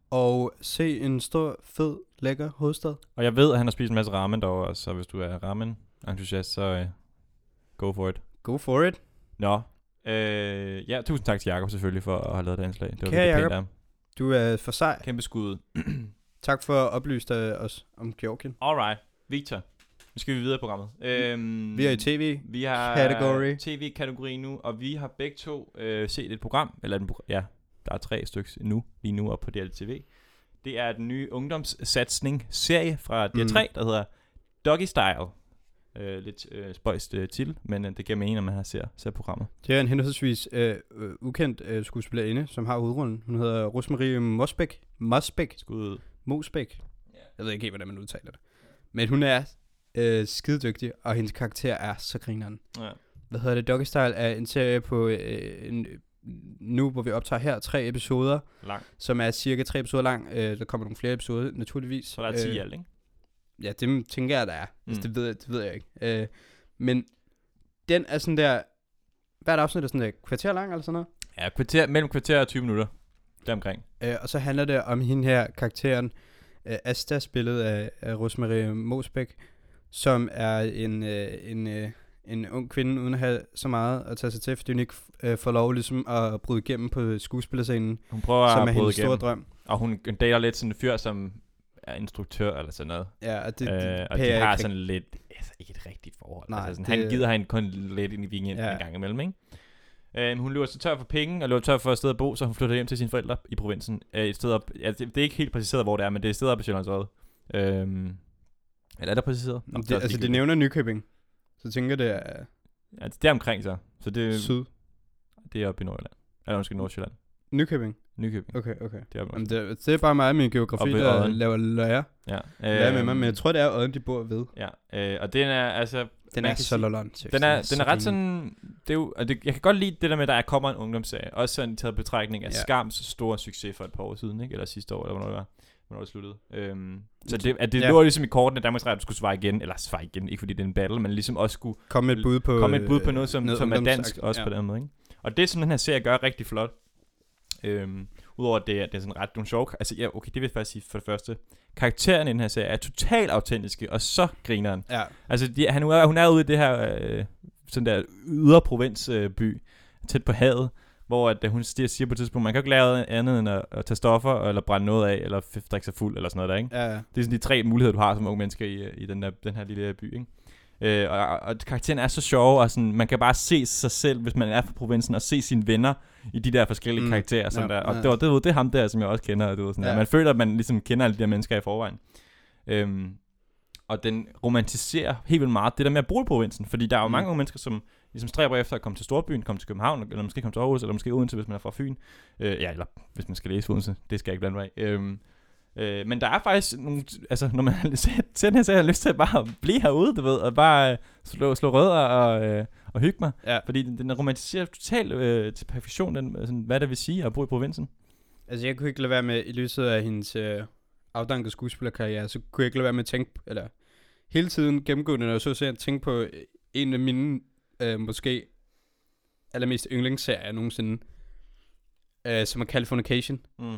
Speaker 2: og se en stor, fed, lækker hovedstad.
Speaker 1: Og jeg ved, at han har spist en masse ramen derovre, så hvis du er ramen-entusiast, så uh, go for it.
Speaker 2: Go for it.
Speaker 1: Nå, øh, ja, tusind tak til Jakob selvfølgelig for at have lavet det indslag. Det var
Speaker 2: Kære
Speaker 1: virkelig pænt.
Speaker 2: Du er for sej.
Speaker 1: Kæmpe skud. <clears throat>
Speaker 2: Tak for at oplyse dig os om Georgien.
Speaker 1: Alright, Victor. Nu skal vi videre i programmet. Øhm,
Speaker 2: Vi er i tv.
Speaker 1: Vi har tv-kategori nu, og vi har begge to øh, set et program, eller en, ja, der er tre stykker nu, lige nu op på DLTV. Det er den nye ungdomssatsning-serie fra DR3,
Speaker 2: Mm.
Speaker 1: der hedder Doggy Style. Øh, lidt øh, spøjst øh, titel, men øh, det giver mening, når man har ser, ser programmet.
Speaker 2: Det er en henholdsvis øh, øh, ukendt øh, skuespillerinde, som har hovedrollen. Hun hedder Rosmarie Mosbæk. Mosbæk.
Speaker 1: Skud ud.
Speaker 2: Mosbæk. Jeg ved ikke helt, hvordan man udtaler det. Men hun er øh, skidedygtig, og hendes karakter er så grineren.
Speaker 1: Ja.
Speaker 2: Hvad hedder det? Doggy Style er en serie på øh, en, nu, hvor vi optager her, tre episoder,
Speaker 1: Lang.
Speaker 2: som er cirka tre episoder lang. Øh, der kommer nogle flere episoder, naturligvis.
Speaker 1: Så der er 10 i
Speaker 2: øh,
Speaker 1: alt, ikke?
Speaker 2: Ja, det tænker jeg, der er. Mm. Altså,
Speaker 1: Mm.
Speaker 2: det, ved jeg, det ved jeg ikke. Øh, men den er sådan der... Hvert afsnit er sådan der kvarter lang eller sådan noget.
Speaker 1: Ja, kvarter, mellem kvarter og 20 minutter. Deromkring.
Speaker 2: Øh, og så handler det om hende her, karakteren øh, Asta, spillet af, af Rosmarie Mosbæk, som er en, øh, en, øh, en ung kvinde, uden at have så meget at tage sig til, fordi hun ikke øh, får lov ligesom at bryde igennem på skuespillerscenen,
Speaker 1: Hun prøver
Speaker 2: som er
Speaker 1: at bryde
Speaker 2: hendes store drøm.
Speaker 1: Og hun dater lidt sådan en fyr, som er instruktør eller sådan noget.
Speaker 2: Ja, og det,
Speaker 1: Det,
Speaker 2: det,
Speaker 1: øh, og de har
Speaker 2: ikke
Speaker 1: sådan lidt, altså ikke et rigtigt forhold.
Speaker 2: Nej,
Speaker 1: altså sådan,
Speaker 2: det-
Speaker 1: Han gider hende kun lidt ind i weekenden
Speaker 2: Ja.
Speaker 1: en gang imellem, ikke? Øhm, hun løber så tør for penge, og løber tør for et sted at bo, så hun flytter hjem til sine forældre i provinsen. Øh, et sted op, ja, det, er ikke helt præciseret, hvor det er, men det er et sted op i Sjællandsøjet. Øhm, eller er der præciseret? Nå,
Speaker 2: det,
Speaker 1: er
Speaker 2: altså, det nævner Nykøbing. Så tænker det er
Speaker 1: Ja, det er omkring så. Så det,
Speaker 2: syd.
Speaker 1: det er oppe i Nordjylland. Eller undskyld, Nordjylland.
Speaker 2: Nykøbing.
Speaker 1: Nykøbing.
Speaker 2: Okay, okay.
Speaker 1: Det er oppe i
Speaker 2: Jamen, det, det er bare mig og min geografi,
Speaker 1: Oppe
Speaker 2: der
Speaker 1: Odden.
Speaker 2: laver lærer.
Speaker 1: Ja.
Speaker 2: Lærer med mig,
Speaker 1: Øhm,
Speaker 2: men jeg tror, det er Odden, de bor ved.
Speaker 1: Ja, øh, og den er, altså,
Speaker 2: Den
Speaker 1: man
Speaker 2: er
Speaker 1: kan
Speaker 2: så
Speaker 1: sige-
Speaker 2: lolland.
Speaker 1: Den er, den er ret sådan, det er jo, og det, jeg kan godt lide det der med, at der kommer en ungdomsserie, også sådan taget betragtning af
Speaker 2: ja.
Speaker 1: Skams store succes for et par år siden, ikke? eller sidste år, eller hvornår det var, hvornår det sluttede. Øhm, så det, at det
Speaker 2: Ja.
Speaker 1: lå ligesom i kortene, at Danmarks Radio skulle svare igen, eller svare igen, ikke fordi det er en battle, men ligesom også skulle
Speaker 2: Kom med et bud på...
Speaker 1: komme et bud på noget, som,
Speaker 2: noget
Speaker 1: som er dansk også
Speaker 2: ja.
Speaker 1: på den måde. Ikke? Og det, som den her serie gør rigtig flot, øhm, udover at det, er- det er sådan ret nogle sjove, altså ja, okay, det vil jeg faktisk sige for det første, karaktererne i den her serie er totalt autentiske, og så grineren.
Speaker 2: Ja,
Speaker 1: Altså, de, han, er, hun er ude i det her, øh, sådan der ydre provinsby, øh, by, tæt på havet, hvor at, øh, hun siger, siger på et tidspunkt, man kan jo ikke lave andet end at, at tage stoffer, eller brænde noget af, eller drikke sig fuld, eller sådan noget der, ikke?
Speaker 2: Ja, ja.
Speaker 1: Det er sådan de tre muligheder, du har som unge mennesker i, øh, i den, der, den her lille by, ikke? Øh, og, og, og karakteren er så sjov, og sådan, man kan bare se sig selv, hvis man er fra provinsen, og se sine venner i de der forskellige
Speaker 2: Mm,
Speaker 1: karakterer. Sådan
Speaker 2: ja,
Speaker 1: der. Og
Speaker 2: ja.
Speaker 1: det, var, det, var, det er ham der, som jeg også kender. Du ved, sådan
Speaker 2: Ja.
Speaker 1: ja. Man føler, at man ligesom kender alle de der mennesker i forvejen. Øhm, og den romantiserer helt vildt meget det der med at bo i provinsen. Fordi der er jo
Speaker 2: mm.
Speaker 1: mange unge mennesker, som ligesom stræber efter at komme til Storbyen, komme til København, eller måske komme til Aarhus, eller måske Odense, hvis man er fra Fyn. Øh, ja, eller hvis man skal læse Odense. Det skal jeg ikke blande mig af. Øhm, øh, men der er faktisk nogle, altså når man ser ser den her, så har <laughs> jeg lyst til at bare blive herude, du ved, og bare øh, slå, slå rødder og, øh, og hygge mig.
Speaker 2: ja.
Speaker 1: Fordi den, den romantiserer totalt øh, til perfektion, den, sådan, hvad det vil sige at bo i provinsen.
Speaker 2: Altså, jeg kunne ikke lade være med, i lyset af hendes øh, afdankede skuespillerkarriere, så kunne jeg ikke lade være med at tænke, eller hele tiden gennemgående, når jeg så serien, tænke på øh, en af mine, øh, måske allermest yndlingsserier nogensinde, øh, som er Californication.
Speaker 1: Mm.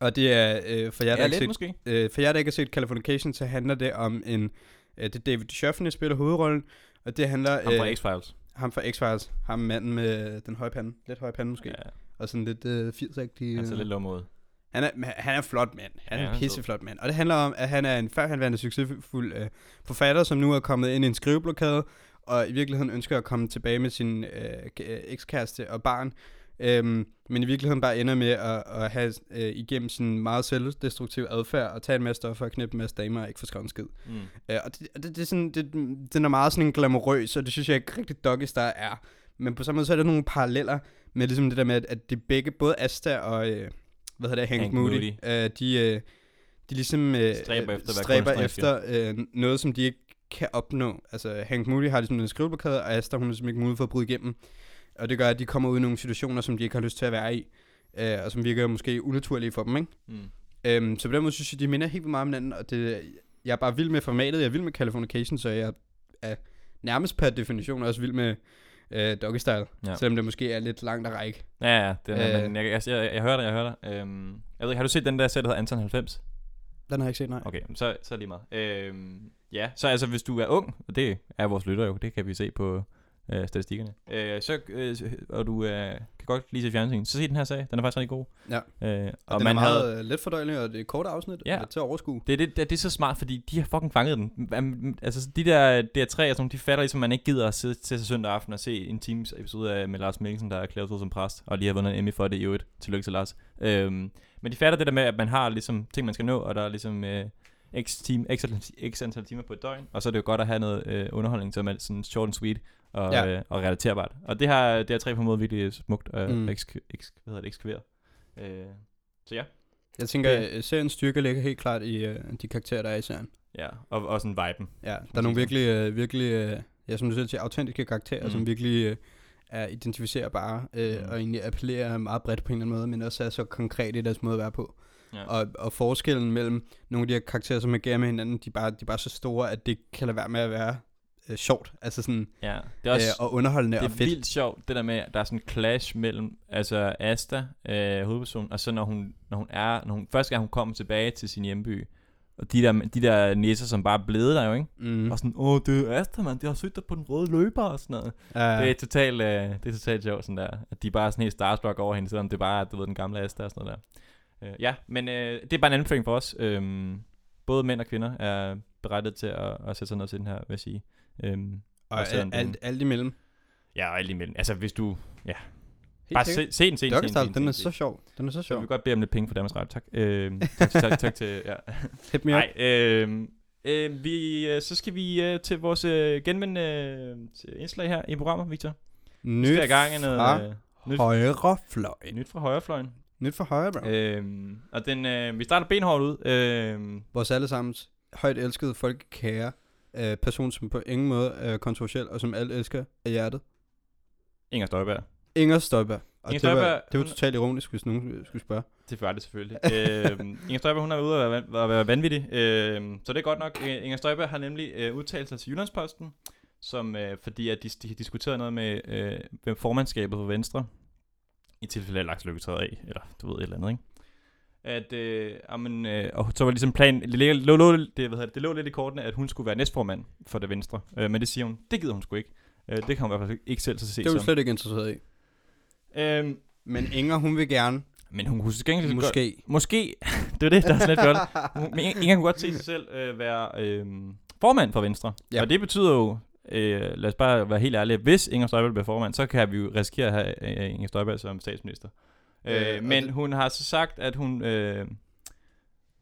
Speaker 2: Og det er, øh, for jer, der
Speaker 1: Ja,
Speaker 2: ikke set,
Speaker 1: måske.
Speaker 2: øh, for jer, der ikke har set Californication, så handler det om en, øh, det er David Duchovny, der spiller hovedrollen, og det handler...
Speaker 1: Ham fra
Speaker 2: øh,
Speaker 1: X-Files.
Speaker 2: ham fra X-Files, ham manden med den høje pande, lidt høje pande måske, ja. Og sådan lidt øh, 80-agtig.
Speaker 1: han ser
Speaker 2: øh,
Speaker 1: lidt lom ud.
Speaker 2: han er, han er flot mand. Han
Speaker 1: Ja,
Speaker 2: er
Speaker 1: er
Speaker 2: en pisseflot mand. Og det handler om, at han er en førhenværende succesfuld øh, forfatter, som nu er kommet ind i en skriveblokade, og i virkeligheden ønsker at komme tilbage med sin øh, øh, ekskæreste og barn. Øhm, men i virkeligheden bare ender med at, at have øh, igennem sin meget selvdestruktive adfærd og tage en masse stoffer og knippe en masse damer og ikke få skrevet en skid.
Speaker 1: Mm.
Speaker 2: Øh, og det, det, det, er sådan, det, den er meget sådan en glamourøs, og det synes jeg ikke rigtig Doggy Star er. Men på samme måde så er der nogle paralleller med ligesom det der med, at, at det begge, både Asta og, øh, hvad hedder det, Hank,
Speaker 1: Hank
Speaker 2: Moody,
Speaker 1: Moody.
Speaker 2: Øh, de, øh, de ligesom øh,
Speaker 1: Stræber efter
Speaker 2: stræber efter øh, noget, som de ikke kan opnå. Altså Hank Moody har ligesom en skriveblokade, og Asta hun er simpelthen ikke mulighed for at bryde igennem. Og det gør, at de kommer ud i nogle situationer, som de ikke har lyst til at være i, øh, og som virker måske unaturlige for dem, ikke?
Speaker 1: Mm.
Speaker 2: Øhm, så på den måde synes jeg, de minder helt vildt meget om hinanden, og det, jeg er bare vild med formatet, jeg er vild med Californication, så jeg er nærmest per definition også vild med øh, Doggy Style, ja. Selvom det måske er lidt langt at række.
Speaker 1: Ja, ja, den er,
Speaker 2: Øh.
Speaker 1: men jeg, jeg, jeg, jeg, hører dig, jeg hører dig. Øhm, jeg ved har du set den der serie, der hedder Anton 90?
Speaker 2: Den har jeg ikke set, nej.
Speaker 1: Okay, så, så det lige meget. Øhm, ja, så altså, hvis du er ung, og det er vores lytter jo, det kan vi se på øh, statistikkerne, øh, så, øh, og du øh, kan godt lige se fjernsyn, så se den her sag, den er faktisk rigtig god.
Speaker 2: Ja.
Speaker 1: Øh,
Speaker 2: Og,
Speaker 1: og
Speaker 2: den
Speaker 1: man
Speaker 2: er meget havde... let fordøjelig, og det er korte afsnit,
Speaker 1: Ja.
Speaker 2: til at overskue.
Speaker 1: det, er det, det, det er så smart, fordi de har fucking fanget den. Altså, de der, der tre, altså, de fatter ligesom, man ikke gider at sidde til sig søndag aften og se en times episode af, med Lars Mikkelsen, der er erklæret ud som præst, og lige har vundet en Emmy for det i øvrigt. Tillykke til Lars. Øhm, men de fatter det der med, at man har ligesom ting, man skal nå, og der er ligesom øh, x, team, x, x antal timer på et døgn, og så er det jo godt at have noget øh, underholdning, som er sådan short and sweet og,
Speaker 2: Ja.
Speaker 1: øh, og relaterbart. Og det har, det har tre på en måde virkelig smukt og
Speaker 2: Mm.
Speaker 1: eksk, eksk, hvad hedder det, ekskveret. Øh, så ja.
Speaker 2: Jeg tænker, at seriens styrke ligger helt klart i uh, de karakterer, der er i serien.
Speaker 1: Ja, og, og sådan viben.
Speaker 2: Ja, der er nogle virkelig, uh, virkelig uh, ja, som du selv siger, autentiske karakterer, mm. som virkelig uh, er identificerbare,
Speaker 1: Mm.
Speaker 2: mm. og egentlig appellerer meget bredt på en eller anden måde, men også er så konkret i deres måde at være på.
Speaker 1: Ja.
Speaker 2: Og, og forskellen mellem nogle af de her karakterer, som agerer med hinanden, de er bare, de er bare så store, at det kan lade være med at være øh, sjovt. Altså sådan,
Speaker 1: ja. Det er også,
Speaker 2: øh, og underholdende
Speaker 1: det
Speaker 2: og
Speaker 1: er
Speaker 2: fedt.
Speaker 1: vildt sjovt, det der med, at der er sådan en clash mellem altså Asta, øh, hovedpersonen, og så når hun, når hun er, når hun, første gang hun kommer tilbage til sin hjemby, og de der, de der nisser, som bare er blevet der jo, ikke?
Speaker 2: Mm.
Speaker 1: Og sådan, åh, det er Asta, man, det har set dig på den røde løber og sådan noget.
Speaker 2: Uh.
Speaker 1: Det er totalt, øh, det er totalt sjovt sådan der, at de bare er sådan helt starstruck over hende, selvom det bare er, du ved, den gamle Asta og sådan noget der. Øh, ja, men øh, det er bare en anbefaling for os. Øhm, både mænd og kvinder er berettet til at, at sætte sig ned til den her, vil jeg sige. Øhm,
Speaker 2: og
Speaker 1: og selvom
Speaker 2: alt, alt, imellem.
Speaker 1: ja, og alt imellem. Altså, hvis du...
Speaker 2: Helt
Speaker 1: Bare se, se den, se den, se den, den,
Speaker 2: er så sjov. Den er så sjov.
Speaker 1: vi vil godt bede om lidt penge for Danmarks Radio, tak. <laughs> Øh, tak, tak, tak, til... Ja.
Speaker 2: Hit me up.
Speaker 1: Nej, øh, øh, vi, øh, så skal vi øh, til vores øh, genmænd øh, indslag her i programmet, Victor. Vi
Speaker 2: Nyt
Speaker 1: skal gang noget
Speaker 2: fra
Speaker 1: øh, nyt,
Speaker 2: højrefløj.
Speaker 1: nyt fra højrefløjen.
Speaker 2: Nyt fra højre, bro.
Speaker 1: Øh, og den, øh, vi starter benhårdt ud. Øh,
Speaker 2: Vores allesammens højt elskede folkekære øh, person, som på ingen måde er kontroversiel, og som alle elsker af hjertet.
Speaker 1: Inger Støjberg.
Speaker 2: Inger Støjberg. Og
Speaker 1: Inger
Speaker 2: det, var,
Speaker 1: Støjberg,
Speaker 2: det var
Speaker 1: hun-
Speaker 2: totalt ironisk, hvis nogen skulle spørge.
Speaker 1: Det var det selvfølgelig. <laughs> øh, Inger Støjberg, hun er ude at være, van- at være vanvittig. Øh, så det er godt nok. Øh, Inger Støjberg har nemlig øh, udtalt sig til Jyllandsposten, som, øh, fordi at de, de har diskuteret noget med, øh, med formandskabet for Venstre, i tilfælde af Lars Løkke træder af, eller du ved et eller andet, ikke? At, øh, amen, øh, og så var ligesom plan, det, lå, lå, det, hvad hedder det, det lå lidt i kortene, at hun skulle være næstformand for det Venstre. Øh, men det siger hun, det gider hun sgu ikke. Øh, det kan hun i hvert fald ikke selv så se
Speaker 2: Det er hun slet ikke interesseret i.
Speaker 1: Øhm,
Speaker 2: Men Inger, hun vil gerne.
Speaker 1: men hun kunne gengæld godt,
Speaker 2: Måske.
Speaker 1: Måske, <laughs> det er det, der er sådan lidt godt. Men Inger kunne godt se sig selv øh, være øh, formand for Venstre.
Speaker 2: Ja.
Speaker 1: Og det betyder jo, øh, lad os bare være helt ærlige, hvis Inger Støjberg bliver formand, så kan vi jo risikere at have øh, Inger Støjberg som statsminister.
Speaker 2: Øh,
Speaker 1: Øh, men
Speaker 2: det-
Speaker 1: hun har så sagt, at hun, øh,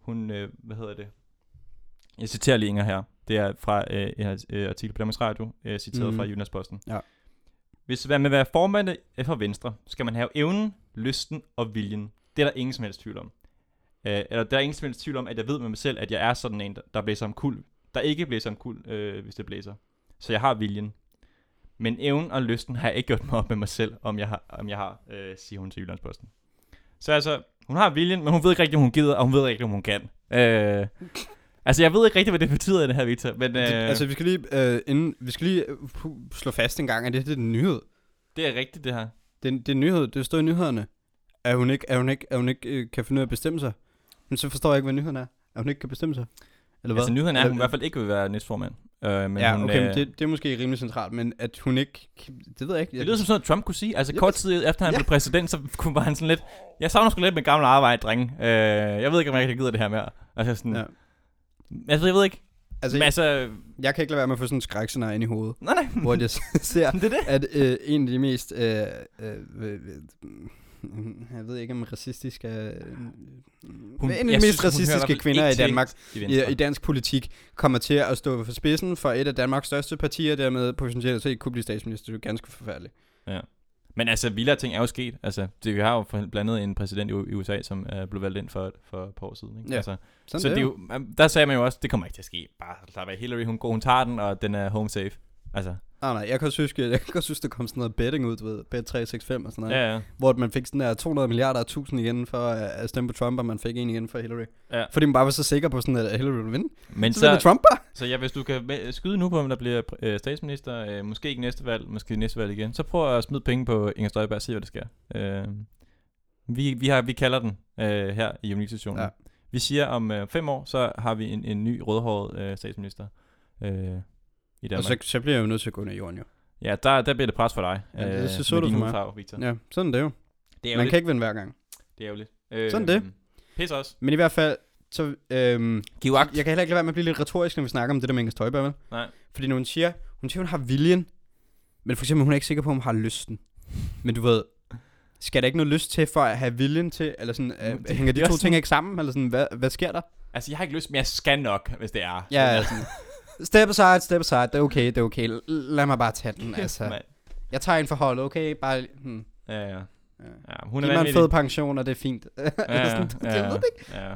Speaker 1: hun øh, hvad hedder det? Jeg citerer lige Inger her. Det er fra øh, en øh, artikel på Danmarks Radio, øh, citeret
Speaker 2: Mhm.
Speaker 1: mm. fra Jyllandsposten.
Speaker 2: Ja.
Speaker 1: Hvis man vil være formand for Venstre, skal man have evnen, lysten og viljen. Det er der ingen som helst tvivl om. Øh, eller der er ingen som helst tvivl om, at jeg ved med mig selv, at jeg er sådan en, der- der blæser om kul. Der ikke blæser om kul, øh, hvis det blæser. Så jeg har viljen. Men evnen og lysten har jeg ikke gjort mig op med mig selv, om jeg har, om jeg har øh, siger hun til Jyllandsposten. Så altså, hun har viljen, men hun ved ikke rigtig, om hun gider, og hun ved ikke om hun kan. Øh, altså, jeg ved ikke rigtig, hvad det betyder, det her, Victor. Men øh,
Speaker 2: Det, altså, vi skal lige, øh, inden, vi skal lige øh, slå fast en gang, at det, det er en nyhed.
Speaker 1: det er rigtigt, det her.
Speaker 2: Det, er- det er en nyhed. Det står i nyhederne. At hun ikke, at hun ikke, at hun ikke øh, kan finde ud af at bestemme sig. Men så forstår jeg ikke, hvad nyheden er. At hun ikke kan bestemme sig. Eller hvad?
Speaker 1: Altså, nyheden er, at hun i hvert fald ikke vil være næstformand. Øh, men
Speaker 2: ja,
Speaker 1: hun,
Speaker 2: okay,
Speaker 1: øh,
Speaker 2: men det, det er måske rimelig centralt, men at hun ikke... Det ved jeg ikke.
Speaker 1: Det lyder som sådan noget, Trump kunne sige. Altså kort tid efter han
Speaker 2: ja.
Speaker 1: blev præsident, så kunne var han sådan lidt... Jeg savner sgu lidt med gamle arbejde, drenge. Øh, jeg ved ikke, om jeg gider det her mere. Altså sådan...
Speaker 2: Ja.
Speaker 1: Altså, jeg ved ikke.
Speaker 2: Altså,
Speaker 1: Men altså...
Speaker 2: jeg kan ikke lade være med at få sådan en skrækscenarie ind i hovedet.
Speaker 1: Nej, nej.
Speaker 2: hvor jeg <laughs> ser,
Speaker 1: det er det.
Speaker 2: at øh, en af de mest... Øh, øh, øh, <laughs> jeg ved ikke, om racistisk er... Hun, en af de mest
Speaker 1: synes,
Speaker 2: racistiske kvinder i
Speaker 1: til
Speaker 2: Danmark,
Speaker 1: I,
Speaker 2: i, dansk politik, kommer til at stå for spidsen for et af Danmarks største partier, dermed potentielt set kunne blive statsminister. Det er ganske forfærdeligt.
Speaker 1: Men altså, vildere ting er jo sket. Altså, det, vi har jo blandt andet en præsident i, i USA, som er blevet valgt ind for, for et par år siden. Ikke?
Speaker 2: Ja,
Speaker 1: altså,
Speaker 2: Sådan
Speaker 1: så det er jo, der sagde man jo også, det kommer ikke til at ske. Bare lad være Hillary, hun går, hun tager den, og den er home safe. Altså,
Speaker 2: Nej, nej, jeg kan også huske, <laughs> jeg kan også huske, der kom sådan noget betting ud, du ved, bet 365 og sådan noget,
Speaker 1: ja, ja.
Speaker 2: hvor man fik sådan der 200 milliarder og 1000 igen for at stemme på Trump, og man fik en igen for Hillary.
Speaker 1: ja.
Speaker 2: Fordi man bare var så sikker på sådan, at Hillary ville vinde.
Speaker 1: Men
Speaker 2: Så, så Trump bare.
Speaker 1: Så ja, hvis du kan skyde nu på, om der bliver øh, statsminister, øh, måske ikke næste valg, måske næste valg igen, så prøv at smide penge på Inger Støjberg og se, hvad der sker. Øh, vi, vi, har, vi kalder den øh, her i Unitationen.
Speaker 2: Ja.
Speaker 1: Ja. Vi siger, om øh, fem år, så har vi en, en ny rødhåret øh, statsminister øh, i
Speaker 2: Og
Speaker 1: Danmark.
Speaker 2: så, så bliver jeg jo nødt til at gå ned i jorden, jo.
Speaker 1: ja, der, der bliver det pres for dig.
Speaker 2: Ja, det- det ser
Speaker 1: med
Speaker 2: sødt ud
Speaker 1: din
Speaker 2: for mig.
Speaker 1: hudfarve, Victor.
Speaker 2: Ja, sådan er det jo.
Speaker 1: Det er
Speaker 2: Man
Speaker 1: jo
Speaker 2: kan ikke vinde hver gang.
Speaker 1: Det er ærgerligt. Øh,
Speaker 2: Sådan det.
Speaker 1: Pis også.
Speaker 2: Men i hvert fald, så... Øhm,
Speaker 1: Giv agt.
Speaker 2: jeg kan heller ikke lade være med at blive lidt retorisk, når vi snakker om det der med Inger Støjberg, vel?
Speaker 1: Nej.
Speaker 2: Fordi når hun siger, hun siger, hun har viljen, men for eksempel, hun er ikke sikker på, om hun har lysten. Men du ved, skal der ikke noget lyst til for at have viljen til, eller sådan, øh,
Speaker 1: Det-
Speaker 2: hænger de
Speaker 1: det
Speaker 2: to ting ikke sammen, eller sådan, hvad, hvad sker der?
Speaker 1: Altså, jeg har ikke lyst, men jeg skal nok, hvis det er.
Speaker 2: Ja, sådan, step aside, step aside, det er okay, det er okay, L- lad mig bare tage den, <laughs> altså. Jeg tager en for holdet, okay, bare, hmm.
Speaker 1: Ja, ja.
Speaker 2: Ja.
Speaker 1: Ja, hun er
Speaker 2: Giv mig en fed pension, og det er fint.
Speaker 1: Ja, <laughs>
Speaker 2: sådan,
Speaker 1: ja,
Speaker 2: jeg ved det ikke.
Speaker 1: Ja, ja.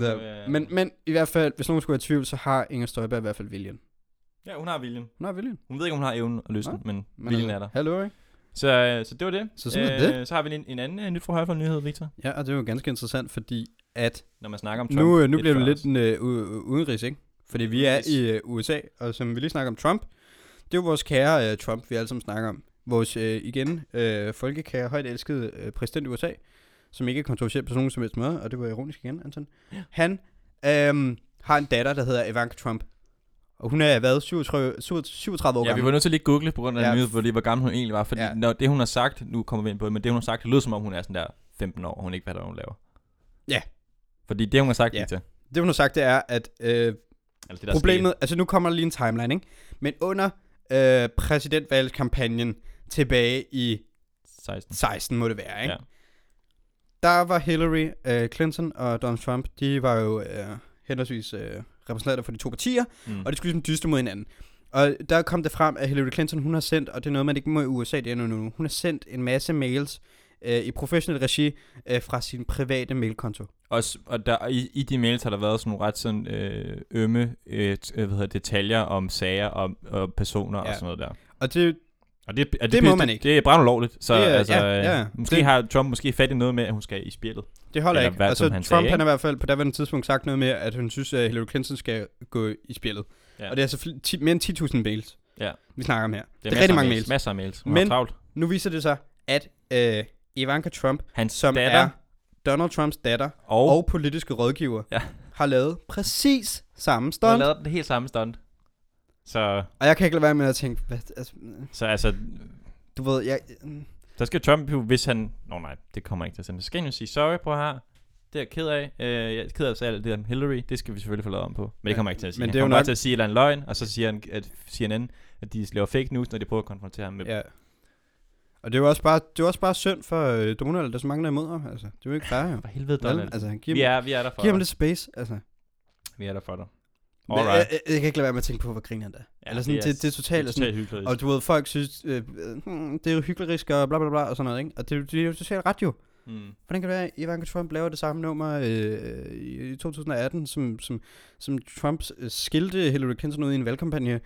Speaker 1: Ja, øh,
Speaker 2: men, men i hvert fald, hvis nogen skulle have tvivl, så har Inger Støjberg i hvert fald viljen.
Speaker 1: ja, hun har viljen.
Speaker 2: Hun har viljen.
Speaker 1: Hun ved ikke, om hun har evnen og lysten,
Speaker 2: Nej.
Speaker 1: men,
Speaker 2: Men
Speaker 1: viljen
Speaker 2: altså,
Speaker 1: er der.
Speaker 2: Hallo, ikke?
Speaker 1: Så, øh, så det var det.
Speaker 2: Så sådan er det.
Speaker 1: Så har vi en, en anden uh, nyt fra højre nyhed, Victor.
Speaker 2: Ja, og det er jo ganske interessant, fordi at
Speaker 1: Når man snakker om Trump.
Speaker 2: nu, øh, nu bliver det lidt en øh, udenrigs, ikke? Fordi vi er i øh, USA, og som vi lige snakker om Trump, det er jo vores kære øh, Trump, vi alle sammen snakker om. Vores, øh, igen, øh, folkekære, højt elskede øh, præsident i USA, som ikke er kontroversiel på nogen som helst måde, og det var ironisk igen, Anton.
Speaker 1: Ja.
Speaker 2: Han øh, har en datter, der hedder Ivanka Trump. Og hun er, hvad, 37, 37 år
Speaker 1: Ja, vi
Speaker 2: gammel.
Speaker 1: var nødt til at lige google på grund af
Speaker 2: Ja.
Speaker 1: ja. nyhed, fordi hvor gammel hun egentlig var. Fordi
Speaker 2: Ja.
Speaker 1: når det, hun har sagt, nu kommer vi ind på det, men det, hun har sagt, det lyder som om, hun er sådan der 15 år, og hun ikke ved, hvad hun laver.
Speaker 2: Ja.
Speaker 1: Fordi det, hun har sagt,
Speaker 2: Ja.
Speaker 1: ja. Victor,
Speaker 2: Det, hun har sagt, det er, at øh,
Speaker 1: altså det, der
Speaker 2: Problemet, altså nu kommer der lige en timeline, ikke? Men under øh, præsidentvalgskampagnen tilbage i
Speaker 1: Skete, 16.
Speaker 2: 16 må det være, ikke?
Speaker 1: Ja.
Speaker 2: Der var Hillary øh, Clinton og Donald Trump, de var jo øh, henholdsvis øh, repræsentanter for de to partier,
Speaker 1: Mm.
Speaker 2: og de skulle ligesom dyste mod hinanden. Og der kom det frem, at Hillary Clinton, hun har sendt, og det er noget, man ikke må i USA, det er nu, hun har sendt en masse mails øh, i professionel regi øh, fra sin private mailkonto.
Speaker 1: Også, og der, i, i de mails har der været sådan nogle ret sådan, øh, ømme øh, øh, hvad hedder, det, detaljer om sager og, og personer ja. Og sådan noget der.
Speaker 2: Og det,
Speaker 1: Og det, og
Speaker 2: Det må
Speaker 1: pisse-
Speaker 2: man ikke.
Speaker 1: Det er brændt lovligt. Så
Speaker 2: Det er-
Speaker 1: altså,
Speaker 2: ja, ja.
Speaker 1: øh, måske
Speaker 2: Det-
Speaker 1: har Trump måske fat i noget med, at hun skal i spjældet.
Speaker 2: Det holder
Speaker 1: Eller
Speaker 2: ikke.
Speaker 1: hvad,
Speaker 2: altså,
Speaker 1: han
Speaker 2: Trump
Speaker 1: sagde,
Speaker 2: han har i hvert fald på daværende tidspunkt sagt noget med, at hun synes, at Hillary Clinton skal gå i spillet.
Speaker 1: Ja.
Speaker 2: Og det er altså ti- mere end 10.000 mails,
Speaker 1: Ja.
Speaker 2: vi snakker om her. Det er, det er rigtig mange mails.
Speaker 1: Masser af mails. Hun
Speaker 2: Men-. Nu viser det sig, at øh, Ivanka Trump,
Speaker 1: Hans
Speaker 2: som
Speaker 1: datter
Speaker 2: er Donald Trumps datter
Speaker 1: og,
Speaker 2: og, politiske rådgiver,
Speaker 1: Ja.
Speaker 2: har lavet præcis samme
Speaker 1: hun har
Speaker 2: stunt.
Speaker 1: lavet det helt samme stunt. Så,
Speaker 2: Og jeg kan ikke lade være med at tænke, hvad, altså,
Speaker 1: så altså,
Speaker 2: du ved, jeg,
Speaker 1: Der skal Trump jo, hvis han... Nå nej, det kommer ikke til at sende. Så skal han jo sige, sorry, prøv her. Det er jeg ked af. Øh, jeg er ked af at alt det om Hillary. Det skal vi selvfølgelig få lavet om på. Men det kommer ikke til at sige.
Speaker 2: men det er
Speaker 1: han kommer
Speaker 2: nok-
Speaker 1: til at sige eller andet løgn, og så siger han, at CNN, at de laver fake news, når de prøver at konfrontere ham med
Speaker 2: Ja. Og det er jo også bare, det er jo også bare synd for øh, Donald, der er så mange der er imod ham. Altså, det er jo ikke fair, jo.
Speaker 1: For helvede,
Speaker 2: Vel?
Speaker 1: Donald.
Speaker 2: Altså, giv
Speaker 1: vi,
Speaker 2: ham,
Speaker 1: er, vi er der for
Speaker 2: giv ham lidt space, altså.
Speaker 1: Vi er der for dig.
Speaker 2: Men, jeg,
Speaker 1: Alright.
Speaker 2: jeg, jeg, kan ikke lade være med at tænke på, hvor griner der. Ja, Eller sådan, det, det, det er totalt,
Speaker 1: det
Speaker 2: sådan,
Speaker 1: er
Speaker 2: og du ved, folk synes, øh, øh, hmm, det er jo hyggelig og bla bla bla og sådan noget, ikke? Og det, er jo- det er jo totalt ret jo.
Speaker 1: Mm.
Speaker 2: Hvordan kan det være, at Ivanka Trump laver det samme nummer øh, i i 2018, som, som, som Trump øh, skilte Hillary Clinton ud i en valgkampagne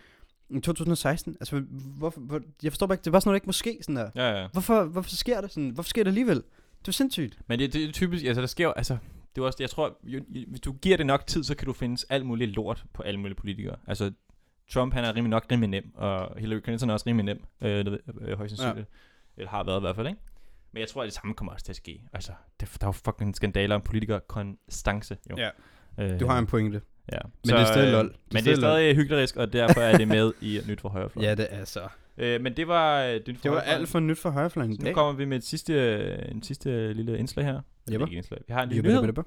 Speaker 2: i 2016? Altså, hvorfor, hvor, jeg forstår bare ikke, det var sådan noget, der ikke måske sådan der.
Speaker 1: Ja, ja.
Speaker 2: Hvorfor, hvorfor sker det sådan? Hvorfor sker det alligevel? Det er sindssygt.
Speaker 1: Men det, det er typisk, altså der sker jo, altså, det er også, jeg tror, jo, hvis du giver det nok tid, så kan du finde alt muligt lort på alle mulige politikere. Altså, Trump, han er rimelig nok rimelig nem, og Hillary Clinton er også rimelig nem, øh, øh, højst sandsynligt. Ja. Eller har været i hvert fald, ikke? Men jeg tror, at det samme kommer også til at ske. Altså, det, der er jo fucking skandaler om politikere konstance, jo.
Speaker 2: Ja.
Speaker 1: Øh,
Speaker 2: Du har en pointe.
Speaker 1: Ja.
Speaker 2: Men det er stadig lol. Det
Speaker 1: Men det er
Speaker 2: stadig
Speaker 1: hyggelig, og derfor er det med <laughs> i Nyt for Højrefløj.
Speaker 2: Ja, det er så.
Speaker 1: Øh, men det var øh, for
Speaker 2: Det var alt for nyt for højrefløjen
Speaker 1: Så nu kommer vi med et sidste, øh, en sidste lille indslag her.
Speaker 2: Jepper.
Speaker 1: ikke indslag. Vi har en lille
Speaker 2: Jipper,
Speaker 1: nyhed.
Speaker 2: jipper.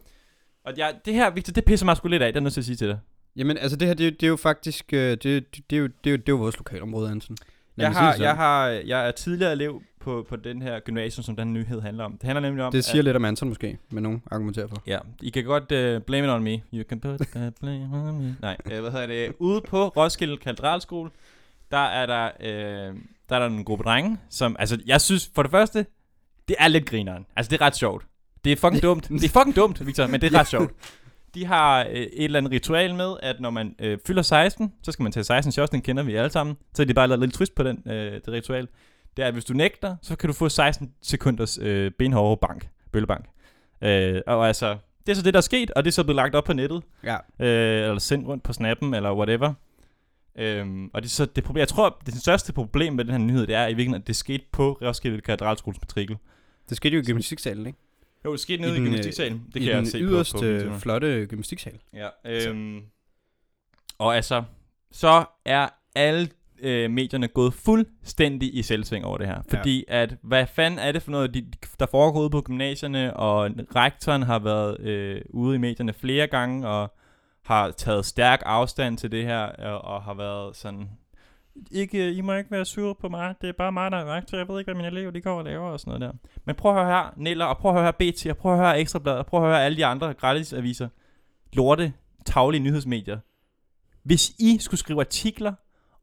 Speaker 1: Og jeg, det her, Victor, det pisser mig sgu lidt af, det er jeg nødt til at sige til dig.
Speaker 2: Jamen, altså det her, det, er jo- det er jo faktisk, øh, det, det, det, er jo, det, er jo, det er jo vores lokalområde, Anton. Lad
Speaker 1: Jeg har,
Speaker 2: det
Speaker 1: jeg, har, jeg er tidligere elev på, på den her gymnasium, som den nyhed handler om. Det handler nemlig om,
Speaker 2: Det siger
Speaker 1: at,
Speaker 2: lidt om Anton måske, men nogen argumenterer for.
Speaker 1: Ja, I kan godt uh, blame it on me. You can put the blame on me. Nej, uh, hvad hedder det? Ude på Roskilde Katedralskole, der er der, uh, der er der en gruppe drenge, som, altså jeg synes for det første, det er lidt grineren. Altså det er ret sjovt. Det er fucking dumt. Det er fucking dumt, Victor, men det er ret <laughs> sjovt. De har øh, et eller andet ritual med, at når man øh, fylder 16, så skal man tage 16 shots, den kender vi alle sammen. Så er de bare lavet lidt twist på den, øh, det ritual. Det er, at hvis du nægter, så kan du få 16 sekunders øh, benhårde bank, bøllebank. Øh, og altså, det er så det, der er sket, og det er så blevet lagt op på nettet,
Speaker 2: Ja.
Speaker 1: øh, eller sendt rundt på snappen, eller whatever. Øhm, og det er så det problem, jeg tror, det største problem med den her nyhed, det er i virkeligheden, at det skete på Roskilde Katedralskoles matrikel.
Speaker 2: Det skete jo i gymnastiksalen, ikke?
Speaker 1: Jo, det skete
Speaker 2: I
Speaker 1: nede i,
Speaker 2: den, øh,
Speaker 1: gymnastiksalen. Det
Speaker 2: I
Speaker 1: kan
Speaker 2: den
Speaker 1: jeg se
Speaker 2: yderste
Speaker 1: på, på
Speaker 2: flotte gymnastiksal.
Speaker 1: Ja, øhm, og altså, så er alle øh, medierne gået fuldstændig i selvsving over det her.
Speaker 2: Ja.
Speaker 1: Fordi at, hvad fanden er det for noget, de, der foregår ude på gymnasierne, og rektoren har været øh, ude i medierne flere gange, og har taget stærk afstand til det her, og, og har været sådan, ikke, I må ikke være sure på mig, det er bare mig, der er rektor, jeg ved ikke, hvad mine elever de går og laver og sådan noget der. Men prøv at høre her, Niller, og prøv at høre her BT, og prøv at høre Ekstrabladet, og prøv at høre alle de andre gratisaviser, lorte, taglige nyhedsmedier. Hvis I skulle skrive artikler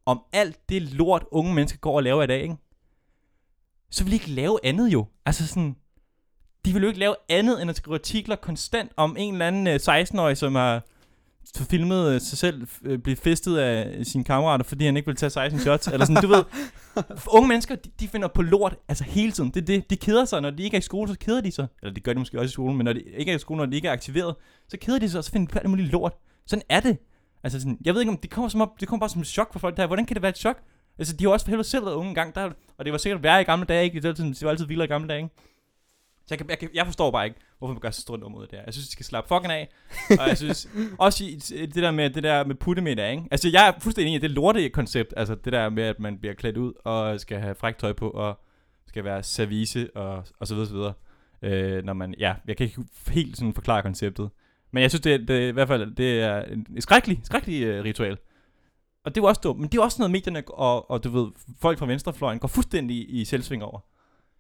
Speaker 1: om alt det lort, unge mennesker går og laver i dag, ikke? så vil I ikke lave andet jo. Altså sådan, de vil jo ikke lave andet, end at skrive artikler konstant om en eller anden øh, 16-årig, som har filmet øh, sig selv øh, blive festet af sine kammerater, fordi han ikke vil tage 16 shots. eller sådan, du ved. <laughs> Unge mennesker, de, de finder på lort, altså hele tiden. Det, det, de keder sig, når de ikke er i skole, så keder de sig. Eller det gør de måske også i skolen, men når de ikke er i skole, når de ikke er aktiveret, så keder de sig, og så finder de på alt muligt lort. Sådan er det. Altså sådan, jeg ved ikke om, det kommer, som op, det kommer bare som et chok for folk der. Hvordan kan det være et chok? Altså, de har også for helvede selv været unge engang, der, og det var sikkert værre i gamle dage, ikke? Det var altid, det var altid vildere i gamle dage, ikke? Så jeg, kan, jeg, kan, jeg forstår bare ikke, hvorfor man gør så stort nummer ud af det her. Jeg synes, de skal slappe fucking af. og jeg synes <laughs> også i det der med det der med puttemiddag, ikke? Altså, jeg er fuldstændig enig i det lorte koncept. Altså, det der med, at man bliver klædt ud og skal have frækt tøj på og skal være service og, og så videre, så videre. Øh, når man, ja, jeg kan ikke helt sådan forklare konceptet. Men jeg synes, det, det i hvert fald, det er en en skrækkelig, skrækkelig uh, ritual. Og det er jo også dumt, men det er også noget, medierne og, og du ved, folk fra venstrefløjen går fuldstændig i, i selvsving over.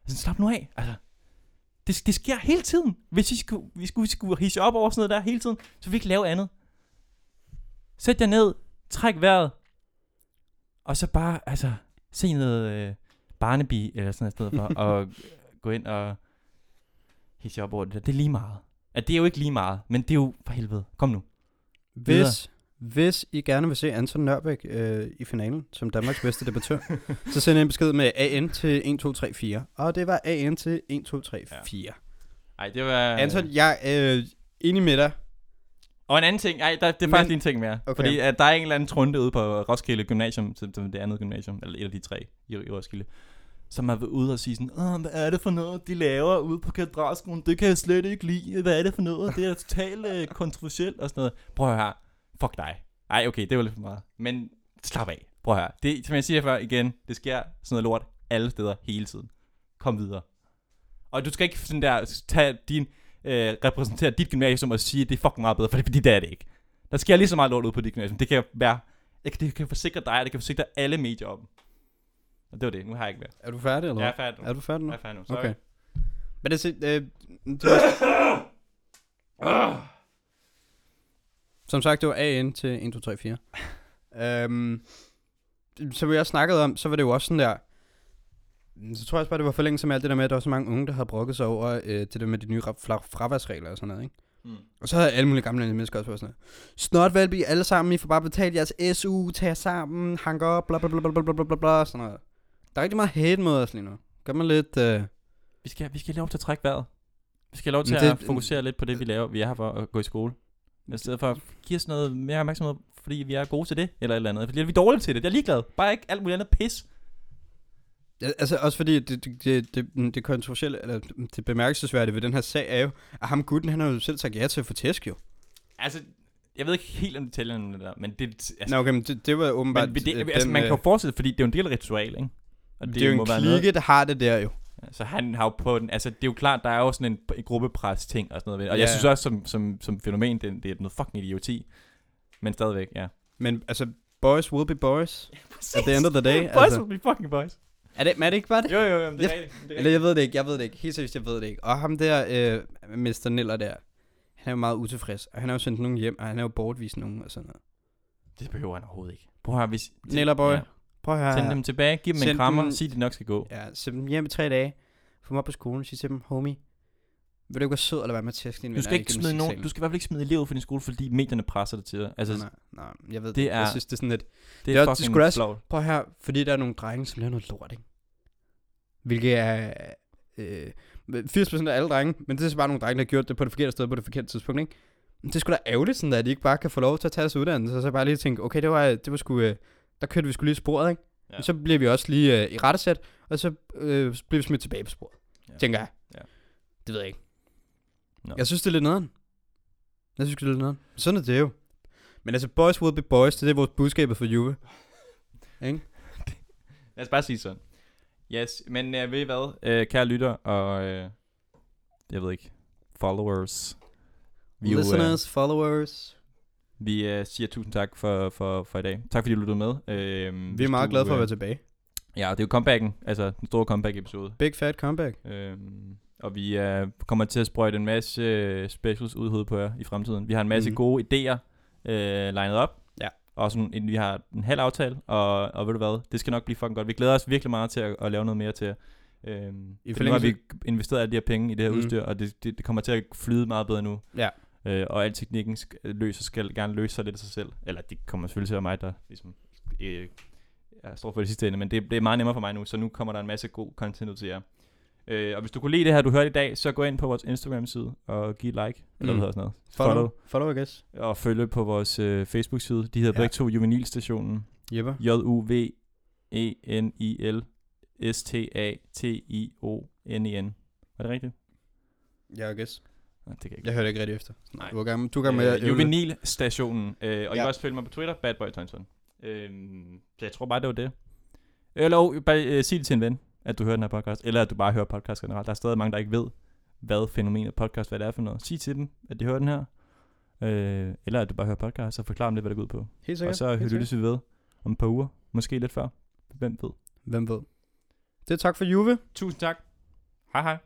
Speaker 1: Altså, slap nu af. Altså, det, det sker hele tiden. Hvis vi skulle, vi skulle, vi skulle hisse op over sådan noget der hele tiden, så vi ikke lave andet. Sæt jer ned, træk vejret, og så bare, altså, se noget øh, Barnaby eller sådan noget i stedet for, <laughs> og gå ind og hisse op over det der. Det er lige meget. At det er jo ikke lige meget, men det er jo for helvede. Kom nu.
Speaker 2: Hvis, hvis I gerne vil se Anton Nørbæk øh, i finalen som Danmarks bedste debattør, <laughs> så send en besked med AN til 1234. Og det var AN til 1234.
Speaker 1: Ej, det var...
Speaker 2: Anton, jeg er øh, enig med dig.
Speaker 1: Og en anden ting, ej, der, det er
Speaker 2: Men-
Speaker 1: faktisk lige en ting mere.
Speaker 2: Okay.
Speaker 1: Fordi at der er en eller anden trunde ude på Roskilde Gymnasium, som det andet gymnasium, eller et af de tre i, i Roskilde, som er ude og sige sådan, Åh, hvad er det for noget, de laver ude på katedralskolen? Det kan jeg slet ikke lide. Hvad er det for noget? Det er totalt øh, kontroversielt og sådan noget. Prøv at høre her. Fuck dig. Ej, okay, det var lidt for meget. Men slap af. Prøv at høre. Det, som jeg siger før igen, det sker sådan noget lort alle steder hele tiden. Kom videre. Og du skal ikke sådan der tage din, øh, repræsentere dit gymnasium og sige, at det er fucking meget bedre, for det, fordi det er det ikke. Der sker lige så meget lort ud på dit gymnasium. Det kan være, jeg kan, det kan forsikre dig, og det kan forsikre alle medier om. Og det var det. Nu har jeg ikke mere.
Speaker 2: Er du færdig, eller
Speaker 1: Jeg er færdig nu.
Speaker 2: Er du færdig nu?
Speaker 1: Jeg er færdig nu. Sorry.
Speaker 2: Okay. Men det, øh, det var, <coughs> som sagt, det var AN til 1, 2, 3, 4. um, som jeg snakkede om, så var det jo også sådan der, så tror jeg også bare, det var forlængelse med alt det der med, at der var så mange unge, der havde brokket sig over øh, det der med de nye fra- fra- fraværsregler og sådan noget, ikke?
Speaker 1: Mm.
Speaker 2: Og så havde alle mulige gamle mennesker også været sådan. Snot valby, alle sammen, I får bare betalt jeres SU, tag sammen, hanker op, bla bla bla bla bla bla bla bla, sådan noget. Der er rigtig meget hate mod os lige nu. Gør man lidt... Øh,
Speaker 1: Vi skal, vi skal have lov til at trække vejret. Vi skal have lov til
Speaker 2: Men
Speaker 1: det,
Speaker 2: det-
Speaker 1: at fokusere lidt på det, vi laver. Vi er her for at gå i skole. I stedet for at give os noget mere opmærksomhed, fordi vi er gode til det, eller et eller andet. Fordi vi er dårlige til det. Jeg er ligeglad. Bare ikke alt muligt andet pis.
Speaker 2: Ja, altså også fordi det, det, det, det, det kontroversielle, eller det bemærkelsesværdige ved den her sag er jo, at ham gutten, han har jo selv sagt ja til at få tæsk jo.
Speaker 1: Altså, jeg ved ikke helt om detaljerne der, men det, altså,
Speaker 2: Nå, okay, men det, det var åbenbart...
Speaker 1: men det,
Speaker 2: øh,
Speaker 1: altså,
Speaker 2: den,
Speaker 1: man kan jo
Speaker 2: øh,
Speaker 1: fortsætte, fordi det er jo en del af ritual, ikke? Og
Speaker 2: det, det er jo en klike, der har det der jo.
Speaker 1: Så han har jo på den, altså det er jo klart, der er jo sådan en, en gruppepres ting og sådan noget. Og
Speaker 2: Ja.
Speaker 1: jeg synes også, som, som, som fænomen, det, det er noget fucking idioti. Men stadigvæk, ja.
Speaker 2: Men altså, boys will be boys. <laughs> At the end of the day.
Speaker 1: boys
Speaker 2: altså.
Speaker 1: will be fucking boys.
Speaker 2: Er det, er det ikke bare det?
Speaker 1: Jo, jo, jo, det er
Speaker 2: Ja.
Speaker 1: rigtigt. Det er
Speaker 2: Eller jeg ved det ikke, jeg ved det ikke. Helt seriøst, jeg ved det ikke. Og ham der, øh, Mr. Niller der, han er jo meget utilfreds. Og han har jo sendt nogen hjem, og han har jo bortvist nogen og sådan noget.
Speaker 1: Det behøver han overhovedet ikke. Prøv at hvis...
Speaker 2: Niller boy. Prøv at
Speaker 1: Send
Speaker 2: her.
Speaker 1: dem tilbage, giv dem en
Speaker 2: Send
Speaker 1: krammer,
Speaker 2: dem-
Speaker 1: sig, de nok skal gå.
Speaker 2: Ja, send dem hjem i tre dage. Få dem op på skolen, sige til dem, homie, vil du ikke være sød eller være med til at dine
Speaker 1: Du skal ikke smide nogen, du skal i hvert fald ikke smide elever fra din skole, fordi medierne presser det til dig. Altså,
Speaker 2: nej, nej, jeg ved det, er,
Speaker 1: er-
Speaker 2: Jeg synes, det er sådan lidt,
Speaker 1: det
Speaker 2: er
Speaker 1: er
Speaker 2: det
Speaker 1: fucking
Speaker 2: skulle også-
Speaker 1: flot.
Speaker 2: prøv her, fordi der er nogle drenge, som laver noget lort, ikke? Hvilket er, øh, 80% af alle drenge, men det er så bare nogle drenge, der har gjort det på det forkerte sted på det forkerte tidspunkt, ikke? Men det er sgu da ærgerligt, sådan at de ikke bare kan få lov til at tage deres uddannelse, og så bare lige tænke, okay, det var, det var sgu, øh, der kørte vi sgu lige sporet, ikke?
Speaker 1: Ja.
Speaker 2: Ja. Så bliver vi også lige øh, i rettesæt, og så øh, bliver vi smidt tilbage på sporet,
Speaker 1: Ja.
Speaker 2: tænker jeg.
Speaker 1: Ja.
Speaker 2: Det ved jeg ikke.
Speaker 1: Nå.
Speaker 2: Jeg synes, det er lidt nederen. Jeg synes, det er lidt nederen. Sådan er det jo. Men altså, boys will be boys, det er det vores budskabet for Juve. <laughs> Ikke?
Speaker 1: Lad os bare sige sådan. Yes, men uh, ved I hvad, uh, kære lytter og, uh, jeg ved ikke, followers. Vi, er jo,
Speaker 2: Listeners, uh, followers.
Speaker 1: Vi uh, siger tusind tak for, for, for i dag. Tak fordi du lyttede med. Uh,
Speaker 2: Vi er meget glade for at være tilbage.
Speaker 1: Ja, det er jo comebacken, altså den store comeback-episode.
Speaker 2: Big fat comeback.
Speaker 1: Øhm, og vi uh, kommer til at sprøjte en masse øh, specials ud i hovedet på jer i fremtiden. Vi har en masse
Speaker 2: Mhm.
Speaker 1: gode idéer øh, legnet op.
Speaker 2: Ja.
Speaker 1: Og sådan, en, vi har en halv aftale, og, og ved du hvad, det skal nok blive fucking godt. Vi glæder os virkelig meget til at, at lave noget mere til jer. Øhm,
Speaker 2: I
Speaker 1: for nu har vi investeret alle de her penge i det her
Speaker 2: Mhm.
Speaker 1: udstyr, og det, det, det kommer til at flyde meget bedre nu.
Speaker 2: Ja.
Speaker 1: Øh, og al teknikken løser, skal gerne løse sig lidt af sig selv. Eller det kommer selvfølgelig til at være mig, der ligesom, øh, jeg står for det sidste ende, men det, det er meget nemmere for mig nu, så nu kommer der en masse god content ud til jer. Øh, og hvis du kunne lide det her, du hørte i dag, så gå ind på vores Instagram-side og giv like, eller
Speaker 2: Mm.
Speaker 1: hvad hedder sådan noget.
Speaker 2: Follow.
Speaker 1: Follow.
Speaker 2: Follow, I guess.
Speaker 1: Og følge på vores øh, Facebook-side. De hedder
Speaker 2: Ja.
Speaker 1: begge to Juvenilstationen.
Speaker 2: Jepper.
Speaker 1: J-U-V-E-N-I-L S-T-A-T-I-O-N-E-N. Var det rigtigt?
Speaker 2: Ja, I guess.
Speaker 1: Nej, det kan jeg ikke.
Speaker 2: Jeg hørte ikke rigtig efter.
Speaker 1: Nej.
Speaker 2: Du var gang, du er gang med
Speaker 1: Øh. Juvenilstationen. Øh, og I
Speaker 2: Ja.
Speaker 1: kan også følge mig på Twitter, Badboy Tonson. Øh, så jeg tror bare, det var det. Eller oh, bare øh, sig det til en ven, at du hører den her podcast. Eller at du bare hører podcast generelt. Der er stadig mange, der ikke ved, hvad fænomenet podcast, hvad det er for noget. Sig til dem, at de hører den her. Øh, eller at du bare hører podcast, og forklarer dem lidt, hvad det går ud på.
Speaker 2: Helt sikkert.
Speaker 1: og så
Speaker 2: helt
Speaker 1: lyttes vi ved om et par uger. Måske lidt før. Hvem ved?
Speaker 2: Hvem ved? Det er tak for Juve.
Speaker 1: Tusind tak. Hej hej.